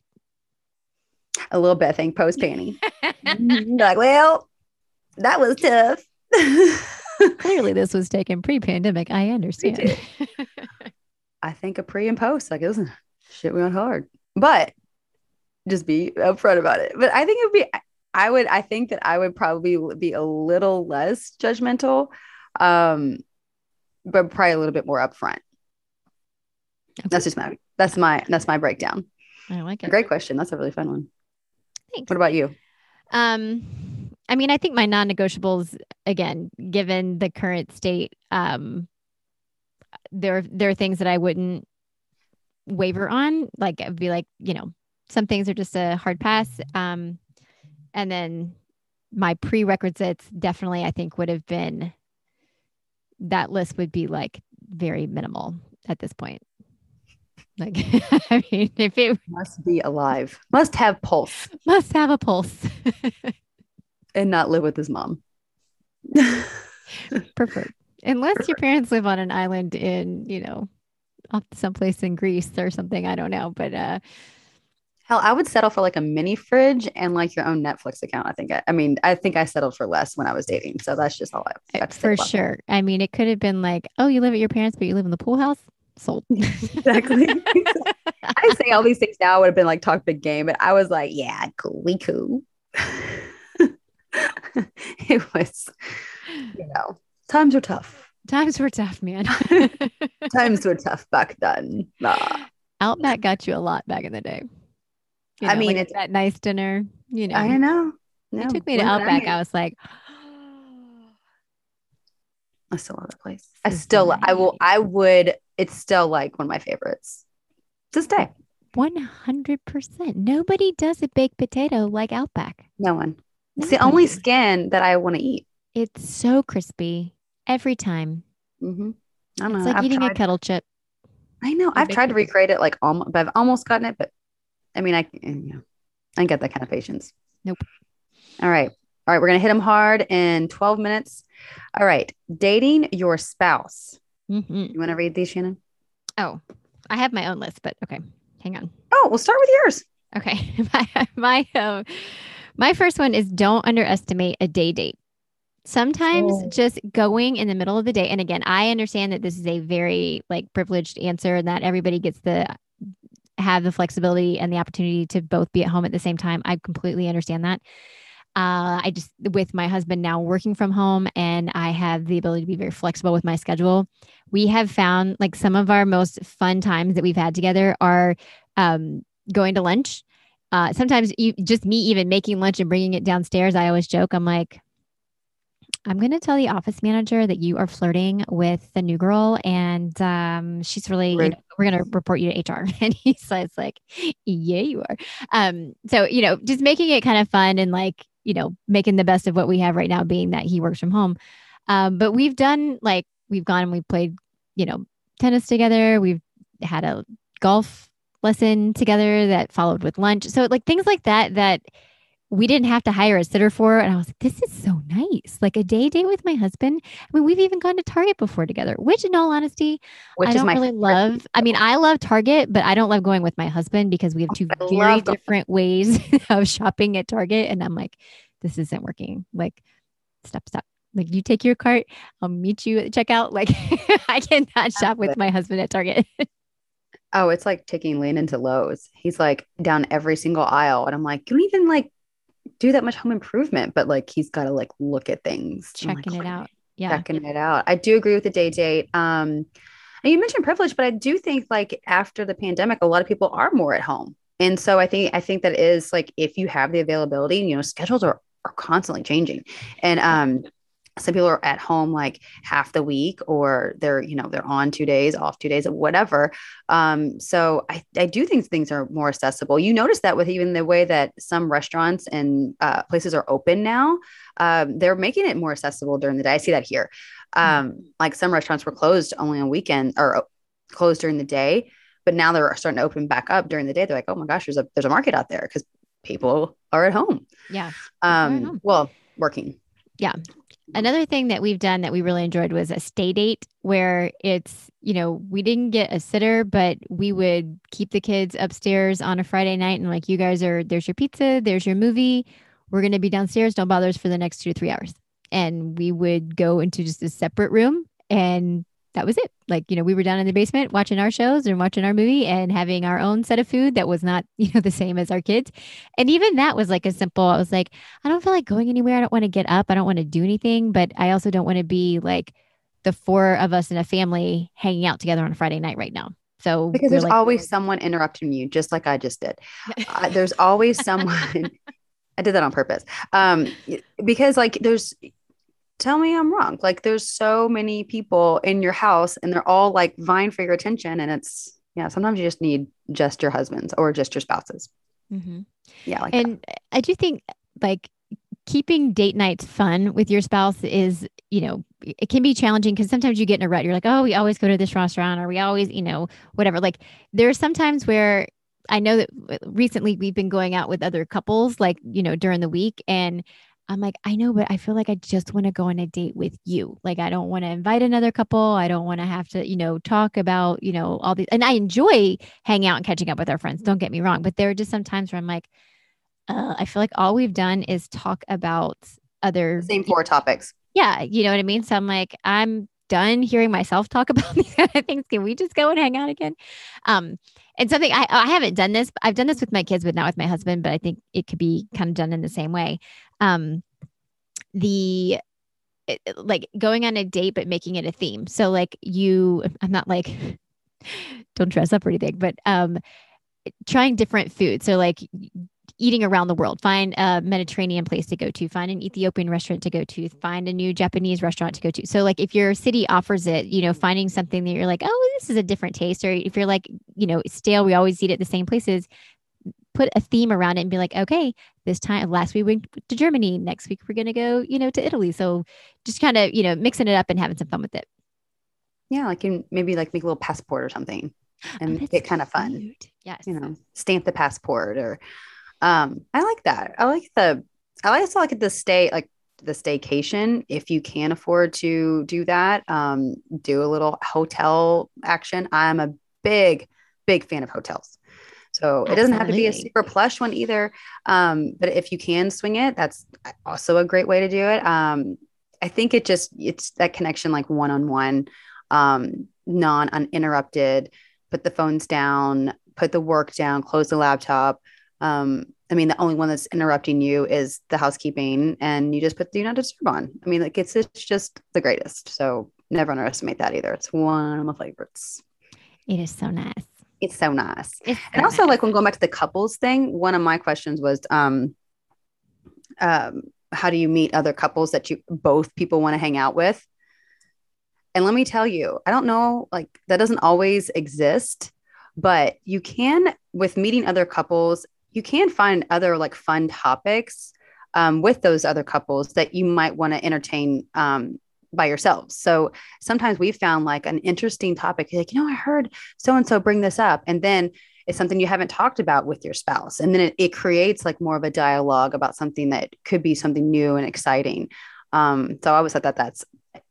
A little bit, I think, post panty. like, well, that was tough. Clearly, this was taken pre-pandemic. I understand. I think a pre and post, like it was shit We went hard. But just be upfront about it. But I think it would be I would I think that I would probably be a little less judgmental. Um but probably a little bit more upfront. Okay. That's just my that's my that's my breakdown. I like it. Great question. That's a really fun one. Thanks. What about you? Um I mean, I think my non-negotiables again, given the current state um there there are things that I wouldn't waver on. Like I'd be like, you know, some things are just a hard pass. Um, and then my prerequisites definitely I think would have been that list would be like very minimal at this point. Like, I mean, if it must be alive, must have pulse, must have a pulse, and not live with his mom. Preferred. Unless your parents live on an island in, you know, off someplace in Greece or something. I don't know. But uh Hell, I would settle for like a mini fridge and like your own Netflix account. I think. I, I mean, I think I settled for less when I was dating. So that's just all I got for sure. I mean, it could have been like, oh, you live at your parents, but you live in the pool house. Sold. exactly. I say all these things now would have been like talk big game, but I was like, yeah, cool, we cool. it was, times were tough. Times were tough, man. times were tough back then. Nah. Outback got you a lot back in the day. You I mean, like it's- that nice dinner. You know, I know. No, took me to Outback. I, I was like, I still love that place. I still, I will. I would. It's still like one of my favorites. To this day, one hundred percent. Nobody does a baked potato like Outback. no one. It's the only skin that I want to eat. It's so crispy every time. hmm I don't know. It's know. like I've eating tried, a kettle chip. I know. I've tried to recreate it like almost, but I've almost gotten it. But I mean, I, you know, I ain't got that kind of patience. Nope. All right. All right. We're going to hit them hard in 12 minutes. All right. Dating your spouse. Mhm. You want to read these, Shannon? Oh, I have my own list, but okay, hang on. Oh, we'll start with yours. Okay, my my um, my first one is don't underestimate a day date. Sometimes Oh. just going in the middle of the day, and again, I understand that this is a very like privileged answer, and that everybody gets the have the flexibility and the opportunity to both be at home at the same time. I completely understand that. Uh, I just with my husband now working from home, and I have the ability to be very flexible with my schedule. We have found like some of our most fun times that we've had together are um, going to lunch. Uh, sometimes you, just me even making lunch and bringing it downstairs. I always joke. I'm like, I'm going to tell the office manager that you are flirting with the new girl, and um, she's really, you know, we're going to report you to HR. And he says like, Yeah, you are. Um, so you know, just making it kind of fun and like, you know, making the best of what we have right now, being that he works from home. Um, but we've done like we've gone and we've played, you know, tennis together. We've had a golf lesson together that followed with lunch. So like things like that that we didn't have to hire a sitter for. And I was like, this is so nice. Like a day date with my husband. I mean, we've even gone to Target before together, which in all honesty, Which I don't really favorite. love. I mean, I love Target, but I don't love going with my husband because we have oh, two I very different ways of shopping at Target. And I'm like, this isn't working. Like, stop, stop. Like, you take your cart, I'll meet you at the checkout. Like, I cannot shop with my husband at Target. Oh, it's like taking Lane into Lowe's. He's like down every single aisle. And I'm like, you don't even like do that much home improvement, but like he's got to like look at things. I'm like, Checking it out. Yeah. checking it out. I do agree with the day date. Um, and you mentioned privilege, but I do think like after the pandemic, a lot of people are more at home. And so I think I think that is like if you have the availability, you know, schedules are are constantly changing. And um some people are at home like half the week or they're you know they're on two days off two days whatever. Um so i i do think things are more accessible. You notice that with even the way that some restaurants and uh, places are open now um, they're making it more accessible during the day. I see that here. Um like some restaurants were closed only on weekend or uh, closed during the day but now they're starting to open back up during the day. They're like oh my gosh there's a there's a market out there because people are at home. Yeah. um home. well working Another thing that we've done that we really enjoyed was a stay date where it's, you know, we didn't get a sitter, but we would keep the kids upstairs on a Friday night and like, you guys are, there's your pizza, there's your movie. We're going to be downstairs. Don't bother us for the next two to three hours. And we would go into just a separate room and that was it. Like, you know, we were down in the basement watching our shows and watching our movie and having our own set of food that was not, you know, the same as our kids. And even that was like a simple, I was like, I don't feel like going anywhere. I don't want to get up. I don't want to do anything, but I also don't want to be like the four of us in a family hanging out together on a Friday night right now. So because there's like, always someone interrupting you just like i just did uh, there's always someone i did that on purpose um because like there's tell me i'm wrong like there's so many people in your house and they're all like vying for your attention and it's yeah sometimes you just need just your husbands or just your spouses Mm-hmm. yeah like that. and I do think like keeping date nights fun with your spouse is, you know, it can be challenging because sometimes you get in a rut. You're like, oh, we always go to this restaurant or we always, you know, whatever. Like there are some times where I know that recently we've been going out with other couples, like, you know, during the week. And I'm like, I know, but I feel like I just want to go on a date with you. Like, I don't want to invite another couple. I don't want to have to, you know, talk about, you know, all these. And I enjoy hanging out and catching up with our friends. Don't get me wrong. But there are just some times where I'm like, uh, I feel like all we've done is talk about other same four topics. Yeah. You know what I mean? So I'm like, I'm done hearing myself talk about these kind of things. Can we just go and hang out again? Um, and something I, I haven't done this. I've done this with my kids, but not with my husband. But I think it could be kind of done in the same way. Um, the like going on a date, but making it a theme. So like you, I'm not like don't dress up or anything, but um, trying different foods. So like eating around the world. Find a Mediterranean place to go to, find an Ethiopian restaurant to go to, find a new Japanese restaurant to go to. So, like, if your city offers it, you know, finding something that you're like, oh, this is a different taste, or if you're like, you know, stale, we always eat at the same places. Put a theme around it and be like, okay, this time last week we went to Germany. Next week we're gonna go, you know, to Italy. So just kind of, you know, mixing it up and having some fun with it. Yeah, like you maybe like make a little passport or something and oh, make it kind of fun. Yes. You know, stamp the passport or um, I like that. I like the I also like the stay like the staycation if you can afford to do that. Um, do a little hotel action. I'm a big, big fan of hotels. So Absolutely. it doesn't have to be a super plush one either. Um, but if you can swing it, that's also a great way to do it. Um, I think it just it's that connection like one on one, non uninterrupted. Put the phones down, put the work down, close the laptop, um, I mean, the only one that's interrupting you is the housekeeping, and you just put the do not disturb on. I mean, like it's it's just the greatest. So never underestimate that either. It's one of my favorites. It is so nice. It's so nice. It's so and also, nice. like when going back to the couples thing, one of my questions was, um, um, how do you meet other couples that you both people want to hang out with? And let me tell you, I don't know, like that doesn't always exist, but you can with meeting other couples you can find other like fun topics um, with those other couples that you might want to entertain um, by yourselves. So sometimes we've found like an interesting topic, like, you know, I heard so and so bring this up. And then it's something you haven't talked about with your spouse. And then it, it creates like more of a dialogue about something that could be something new and exciting. Um, so I always thought that that's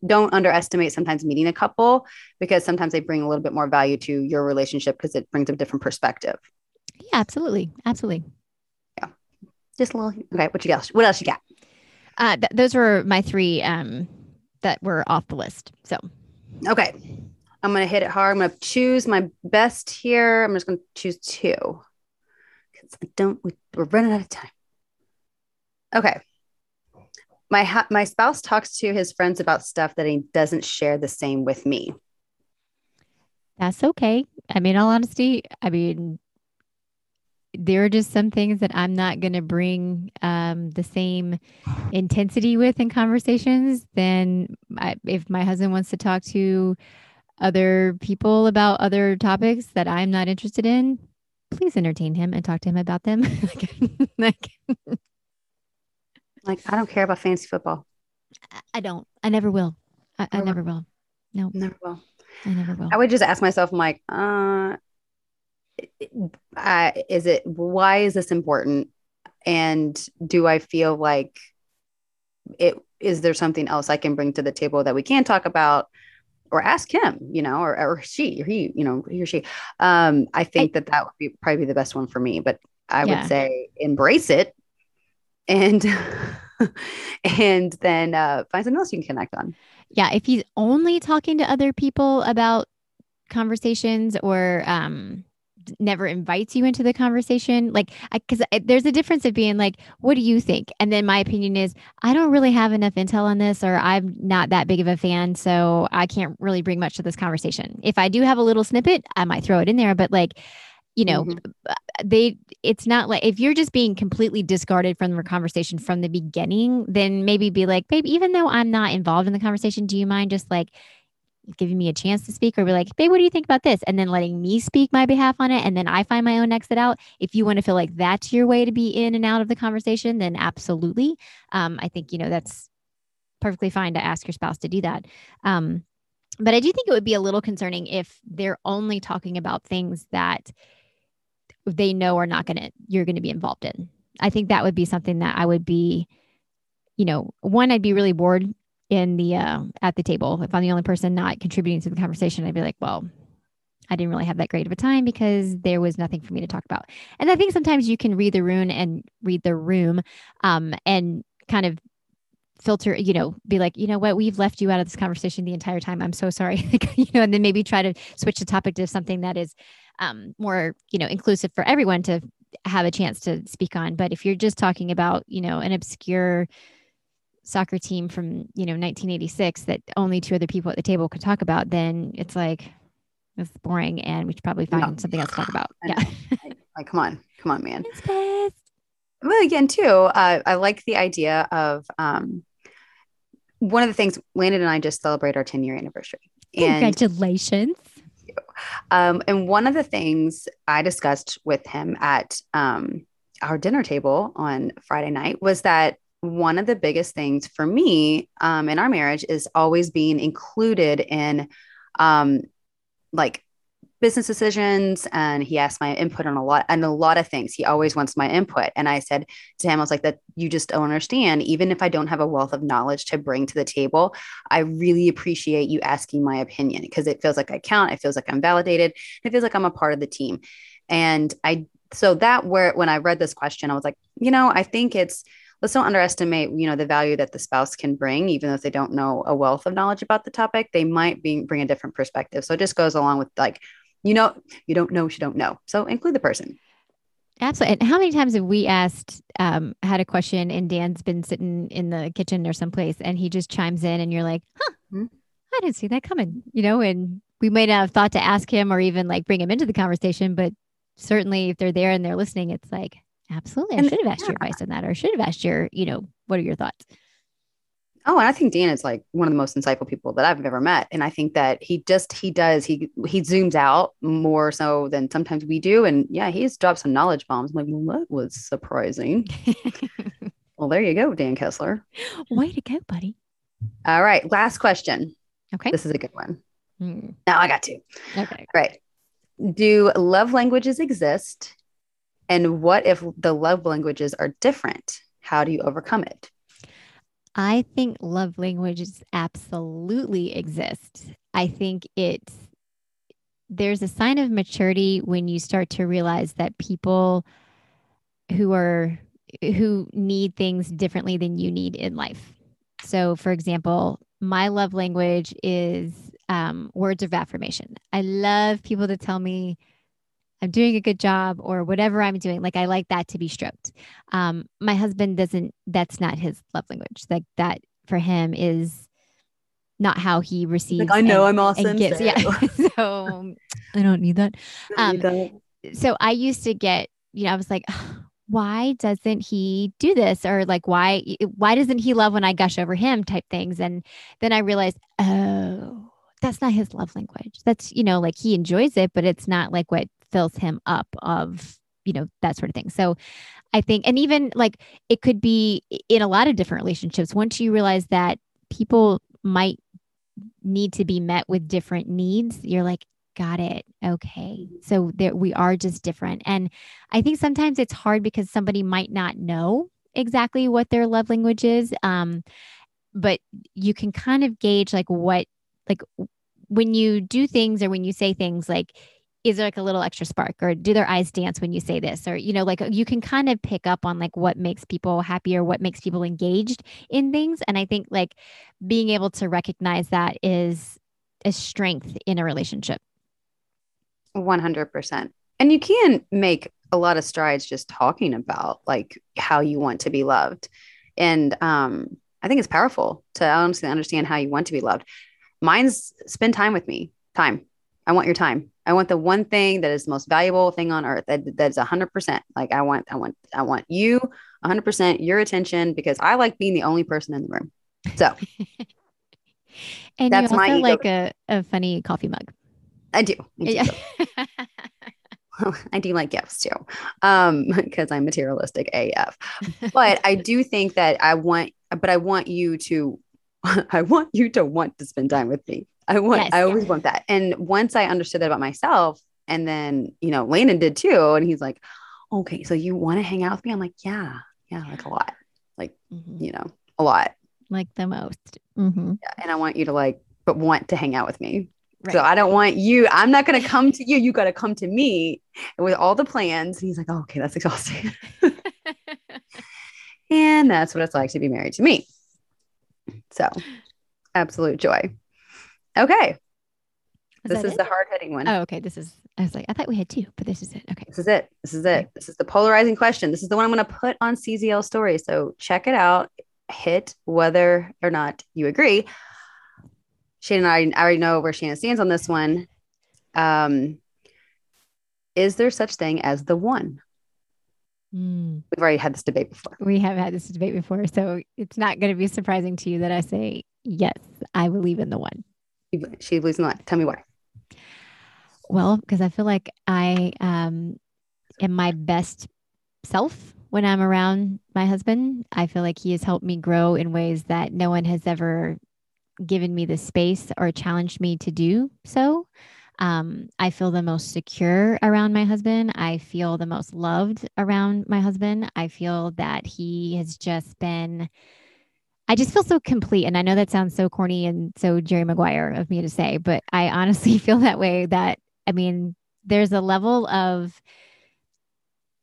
don't underestimate sometimes meeting a couple because sometimes they bring a little bit more value to your relationship because it brings a different perspective. Yeah, absolutely. Absolutely. Yeah. Just a little. Okay. What you got? What else you got? Uh, th- those were my three um, that were off the list. So, okay. I'm going to hit it hard. I'm going to choose my best here. I'm just going to choose two because I don't, we're running out of time. Okay. My, ha- my spouse talks to his friends about stuff that he doesn't share the same with me. That's okay. I mean, all honesty, I mean, there are just some things that I'm not going to bring um, the same intensity with in conversations. Then, I, if my husband wants to talk to other people about other topics that I'm not interested in, please entertain him and talk to him about them. like, like, I don't care about fantasy football. I don't. I never will. I, I never will. No, never will. I never will. I would just ask myself, I'm like, uh, uh, is it why is this important? And do i feel like it is there something else i can bring to the table that we can talk about or ask him you know or, or she or he you know he or she? Um i think I, that that would be probably the best one for me but i yeah. would say embrace it and and then uh find something else you can connect on. Yeah if he's only talking to other people about conversations or um never invites you into the conversation like because there's a difference of being like what do you think? And then my opinion is i don't really have enough intel on this or i'm not that big of a fan so i can't really bring much to this conversation. If i do have a little snippet i might throw it in there. But like you know mm-hmm. they it's not like if you're just being completely discarded from the conversation from the beginning then maybe be like babe even though i'm not involved in the conversation do you mind just like giving me a chance to speak or be like, babe, what do you think about this? And then letting me speak my behalf on it. And then I find my own exit out. If you want to feel like that's your way to be in and out of the conversation, then absolutely. Um, I think, you know, that's perfectly fine to ask your spouse to do that. Um, but I do think it would be a little concerning if they're only talking about things that they know are not going to, you're going to be involved in. I think that would be something that I would be you know, one, I'd be really bored in the uh, at the table if I'm the only person not contributing to the conversation. I'd be like, well, I didn't really have that great of a time because there was nothing for me to talk about. And I think sometimes you can read the room and read the room um, and kind of filter, you know, be like, you know what, we've left you out of this conversation the entire time. I'm so sorry. you know, and then maybe try to switch the topic to something that is um, more, you know, inclusive for everyone to have a chance to speak on. But if you're just talking about, you know, an obscure soccer team from, you know, 1986 that only two other people at the table could talk about, then it's like, it's boring and we should probably find no. something else to talk about. Yeah. like, come on, come on, man. Well, again, too, uh, I like the idea of um, one of the things Landon and I just celebrate our 10 year anniversary. And, Congratulations. Um, and one of the things I discussed with him at um, our dinner table on Friday night was that one of the biggest things for me um, in our marriage is always being included in um, like business decisions and he asked my input on a lot and a lot of things. He always wants my input. And I said to him, I was like, that you just don't understand. Even if I don't have a wealth of knowledge to bring to the table, I really appreciate you asking my opinion because it feels like I count. It feels like I'm validated. It feels like I'm a part of the team. And I, so that where, when I read this question, I was like, you know, I think it's, let's don't underestimate you know the value that the spouse can bring even if they don't know a wealth of knowledge about the topic they might be, bring a different perspective so it just goes along with like you know, you don't know, you don't know. So include the person. Absolutely. And how many times have we asked, um, had a question and Dan's been sitting in the kitchen or someplace and he just chimes in and you're like, huh, mm-hmm. I didn't see that coming, you know, and we might not have thought to ask him or even like bring him into the conversation, but certainly if they're there and they're listening, it's like, absolutely. I should have asked yeah. your advice on that or should have asked your, you know, what are your thoughts? Oh, and I think Dan is like one of the most insightful people that I've ever met. And I think that he just he does he he zooms out more so than sometimes we do. And yeah, he's dropped some knowledge bombs. I'm like, well, that was surprising. well, there you go, Dan Kessler. Way to go, buddy. All right, last question. Okay, this is a good one. Mm. Now I got to. Okay, All right. Do love languages exist? And what if the love languages are different? How do you overcome it? I think love languages absolutely exist. I think it's there's a sign of maturity when you start to realize that people who are who need things differently than you need in life. So, for example, my love language is um, words of affirmation. I love people to tell me I'm doing a good job or whatever I'm doing. Like I like that to be stroked. Um, my husband doesn't, that's not his love language. Like that for him is not how he receives. Like, I know and, I'm awesome. Gets, so. Yeah. so I don't need that. Um, that. So I used to get, you know, I was like, why doesn't he do this? Or like, why, why doesn't he love when I gush over him type things? And then I realized, oh, that's not his love language. That's, you know, like he enjoys it, but it's not like what fills him up of you know that sort of thing. So i think and even like it could be in a lot of different relationships once you realize that people might need to be met with different needs you're like got it. Okay. So there we are just different. And i think sometimes it's hard because somebody might not know exactly what their love language is um but you can kind of gauge like what like when you do things or when you say things like is there like a little extra spark? Or do their eyes dance when you say this? Or you know like you can kind of pick up on like what makes people happy or what makes people engaged in things. And i think like being able to recognize that is a strength in a relationship. 100% and you can make a lot of strides just talking about like how you want to be loved. And um i think it's powerful to honestly understand how you want to be loved. Mine's spend time with me. Time. I want your time. I want the one thing that is the most valuable thing on earth. That that's a hundred percent. Like I want, I want, I want you a hundred percent your attention because I like being the only person in the room. So and that's you also my like a, a funny coffee mug. I do. I do. Yeah. I do like gifts too, um, because I'm materialistic AF. But I do think that I want, but I want you to, I want you to want to spend time with me. I want, yes, I always want that. And once I understood that about myself, and then, you know, Landon did too. And he's like, okay, so you want to hang out with me? I'm like, yeah, yeah, like a lot. Like, mm-hmm. you know, a lot. Like the most. Mm-hmm. Yeah, and I want you to like, but want to hang out with me. Right. So I don't want you. I'm not going to come to you. You got to come to me with all the plans. And he's like, oh, okay, that's exhausting. and that's what it's like to be married to me. So, absolute joy. Okay, Was this is it? the hard hitting one. Oh, okay. This is. I was like, I thought we had two, but this is it. Okay. This is it. This is it. This is the polarizing question. This is the one I'm going to put on CZL story. So check it out. Hit whether or not you agree. Shane and I, I already know where Shannon stands on this one. Um, is there such thing as the one? Mm. We've already had this debate before. We have had this debate before, so it's not going to be surprising to you that I say yes. I believe in the one. She the one. Tell me why. Well, because I feel like I um, am my best self when I'm around my husband. I feel like he has helped me grow in ways that no one has ever given me the space or challenged me to do so. Um, I feel the most secure around my husband. I feel the most loved around my husband. I feel that he has just been, I just feel so complete. And I know that sounds so corny and so Jerry Maguire of me to say, but I honestly feel that way that, I mean, there's a level of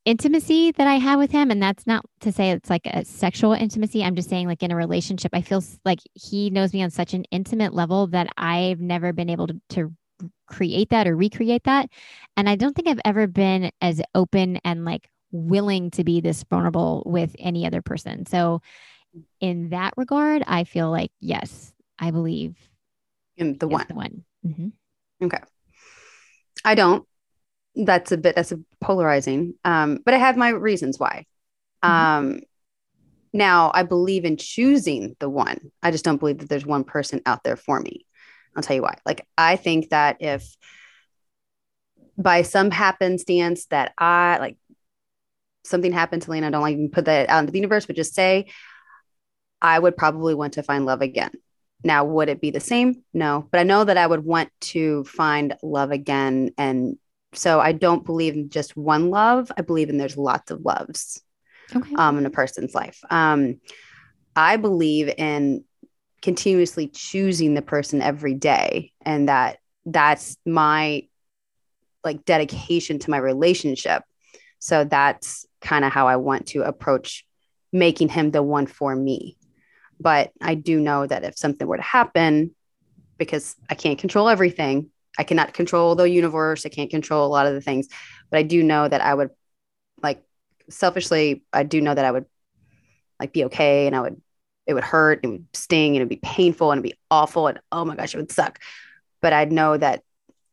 intimacy that I have with him. And that's not to say it's like a sexual intimacy. I'm just saying, like in a relationship, I feel like he knows me on such an intimate level that I've never been able to, to create that or recreate that. And I don't think I've ever been as open and like willing to be this vulnerable with any other person. So, in that regard, I feel like, yes, I believe In the one. the one. Mhm. I don't. That's a bit that's a polarizing. Um, but I have my reasons why. Mhm. Um, now I believe in choosing the one. I just don't believe that there's one person out there for me. I'll tell you why. Like I think that if by some happenstance that I like something happened to Lena, I don't like put that out into the universe, but just say I would probably want to find love again. Now, would it be the same? No, but I know that I would want to find love again. And so I don't believe in just one love. I believe in there's lots of loves Okay. um, in a person's life. Um, I believe in continuously choosing the person every day, and that that's my like dedication to my relationship. So that's kind of how I want to approach making him the one for me. But I do know that if something were to happen, because I can't control everything, I cannot control the universe, I can't control a lot of the things, but I do know that I would like selfishly, I do know that I would like be okay and I would, it would hurt, it would sting, and it'd be painful and it'd be awful. And oh my gosh, it would suck. But I'd know that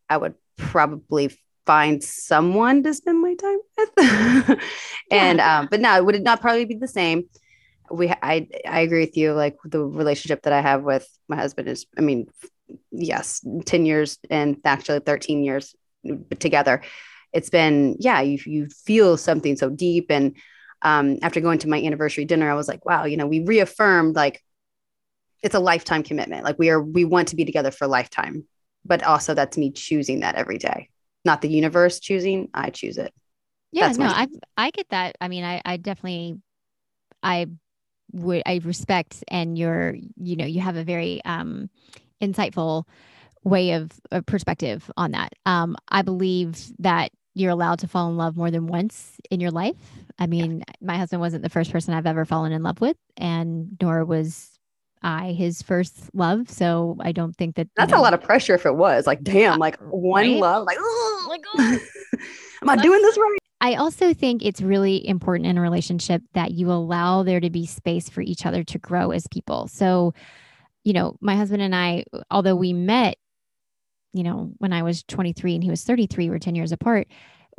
I would probably find someone to spend my time with. and, um, but no, it would not probably be the same. We, I, I agree with you. Like the relationship that I have with my husband is, I mean, yes, 10 years and actually 13 years together. It's been yeah you, you feel something so deep. And um, after going to my anniversary dinner i was like wow you know we reaffirmed like it's a lifetime commitment. Like we are we want to be together for a lifetime. But also that's me choosing that every day not the universe choosing i choose it. Yeah, That's no, I I get that. I mean, I I definitely I would I respect and you're you know you have a very um insightful way of, of perspective on that. Um, I believe that you're allowed to fall in love more than once in your life. I mean, my husband wasn't the first person I've ever fallen in love with, and nor was I his first love. So I don't think that you that's know- a lot of pressure if it was like damn like one Right? love like, Like, am i doing this right I also think it's really important in a relationship that you allow there to be space for each other to grow as people. So, you know, my husband and I, although we met, you know, when I was 23 and he was 33, we're 10 years apart,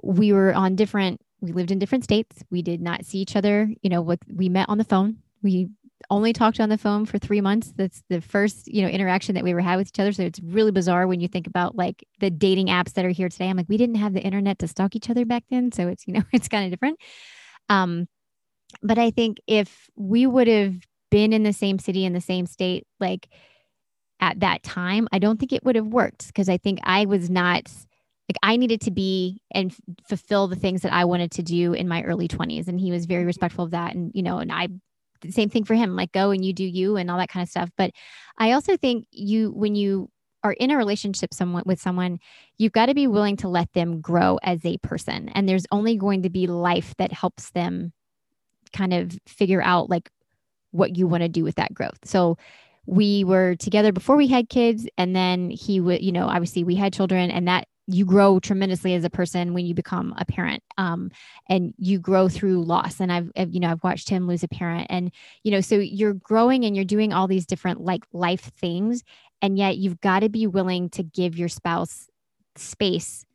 we were on different, we lived in different states. We did not see each other, you know, with, we met on the phone. We only talked on the phone for three months. That's the first, you know, interaction that we ever had with each other. So it's really bizarre when you think about like the dating apps that are here today. I'm like, we didn't have the internet to stalk each other back then. So it's, you know, it's kind of different. Um, but I think if we would have been in the same city in the same state, like at that time, I don't think it would have worked because I think I was not like I needed to be and f- fulfill the things that I wanted to do in my early 20s. And he was very respectful of that. And, you know, and I same thing for him, like go and you do you and all that kind of stuff. But I also think you, when you are in a relationship someone with someone, you've got to be willing to let them grow as a person. And there's only going to be life that helps them kind of figure out like what you want to do with that growth. So we were together before we had kids and then he would you know obviously we had children and that you grow tremendously as a person when you become a parent um, and you grow through loss. And I've, I've, you know i've watched him lose a parent. And you know so you're growing and you're doing all these different like life things and yet you've got to be willing to give your spouse space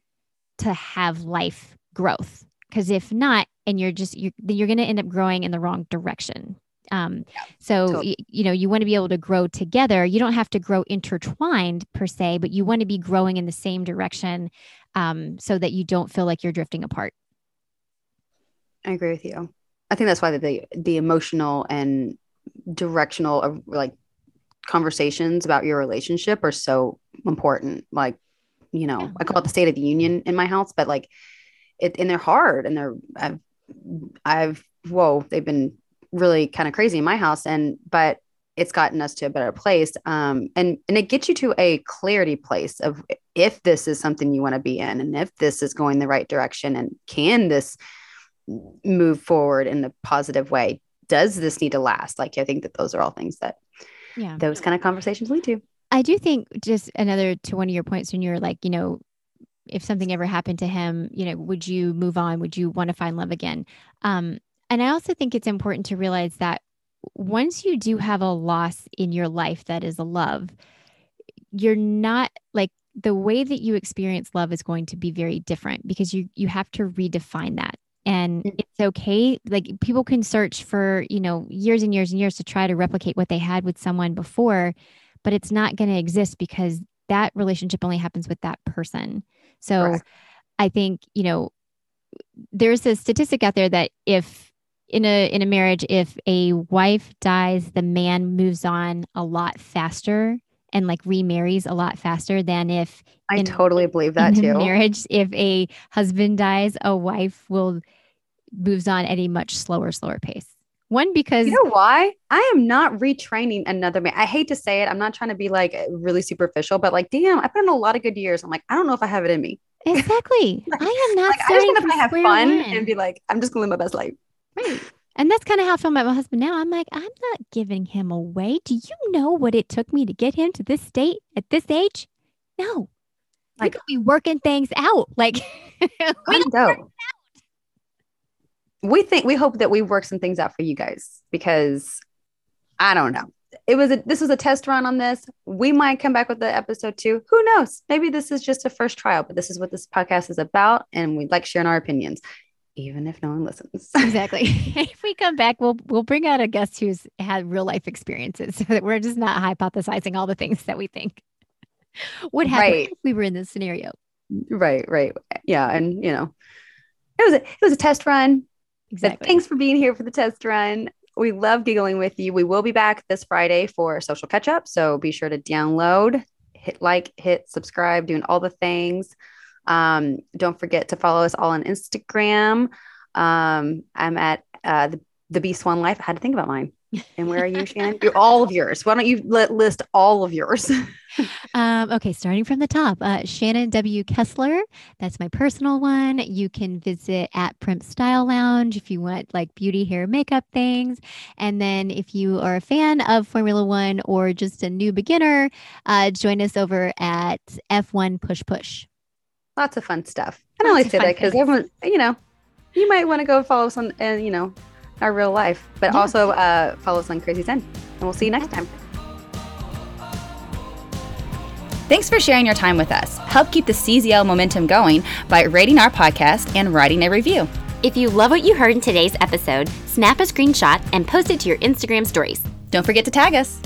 to have life growth. Because if not and you're just you're, you're going to end up growing in the wrong direction um, yeah, so totally. y- you know you want to be able to grow together you don't have to grow intertwined per se but you want to be growing in the same direction um, so that you don't feel like you're drifting apart i agree with you i think that's why the the emotional and directional uh, like conversations about your relationship are so important like you know yeah. i call it the state of the union in my house but like it and they're hard and they're i've i've whoa they've been really kind of crazy in my house and but it's gotten us to a better place um, and and it gets you to a clarity place of if this is something you want to be in and if this is going the right direction and can this move forward in a positive way? Does this need to last? Like i think that those are all things that yeah. those kind of conversations lead to. I do think just another to one of your points when you're like you know if something ever happened to him you know would you move on? Would you want to find love again? Um and I also think it's important to realize that once you do have a loss in your life that is a love, you're not like the way that you experience love is going to be very different because you you have to redefine that. And mm. it's okay like people can search for you know years and years and years to try to replicate what they had with someone before but it's not going to exist because that relationship only happens with that person. So i think you know there's a statistic out there that if in a in a marriage if a wife dies the man moves on a lot faster and like remarries a lot faster than if I in, totally believe that too. Marriage, if a husband dies, a wife will moves on at a much slower, slower pace. One because you know why? I am not retraining another man. I hate to say it. I'm not trying to be like really superficial, but like, damn, I put in a lot of good years. I'm like, I don't know if I have it in me. Exactly. like, I am not. Like, I just want to have fun one. and be like, I'm just gonna live my best life. Right. And that's kind of how I feel about my husband now. I'm like, I'm not giving him away. Do you know what it took me to get him to this state at this age? No. Like, we could be working things out. Like, we don't. We think we hope that we work some things out for you guys because I don't know. It was a this was a test run on this. We might come back with the episode two. Who knows? Maybe this is just a first trial, but this is what this podcast is about, and we like sharing our opinions even if no one listens. exactly. if we come back, we'll we'll bring out a guest who's had real life experiences so that we're just not hypothesizing all the things that we think would happen right. if we were in this scenario. Right, right. Yeah. And you know, it was a it was a test run. Exactly. But thanks for being here for the test run. We love giggling with you. We will be back this Friday for social catch up. So be sure to download, hit like, hit subscribe, doing all the things. Um, don't forget to follow us all on Instagram. Um, I'm at uh, the, the B Swan Life. I had to think about mine. And where are you, Shannon? You're all of yours. Why don't you let, list all of yours? um, okay, starting from the top, uh, Shannon W. Kessler. That's my personal one. You can visit at Primp Style Lounge if you want like beauty, hair, makeup things. And then if you are a fan of Formula One or just a new beginner, uh, join us over at F1 Push Push lots of fun stuff. And I only say that because everyone, you know, you might want to go follow us on, and uh, you know, our real life, but yeah. also uh, follow us on Crazy Zen. And we'll see you next time. Thanks for sharing your time with us. Help keep the CZL momentum going by rating our podcast and writing a review. If you love what you heard in today's episode, snap a screenshot and post it to your Instagram stories. Don't forget to tag us.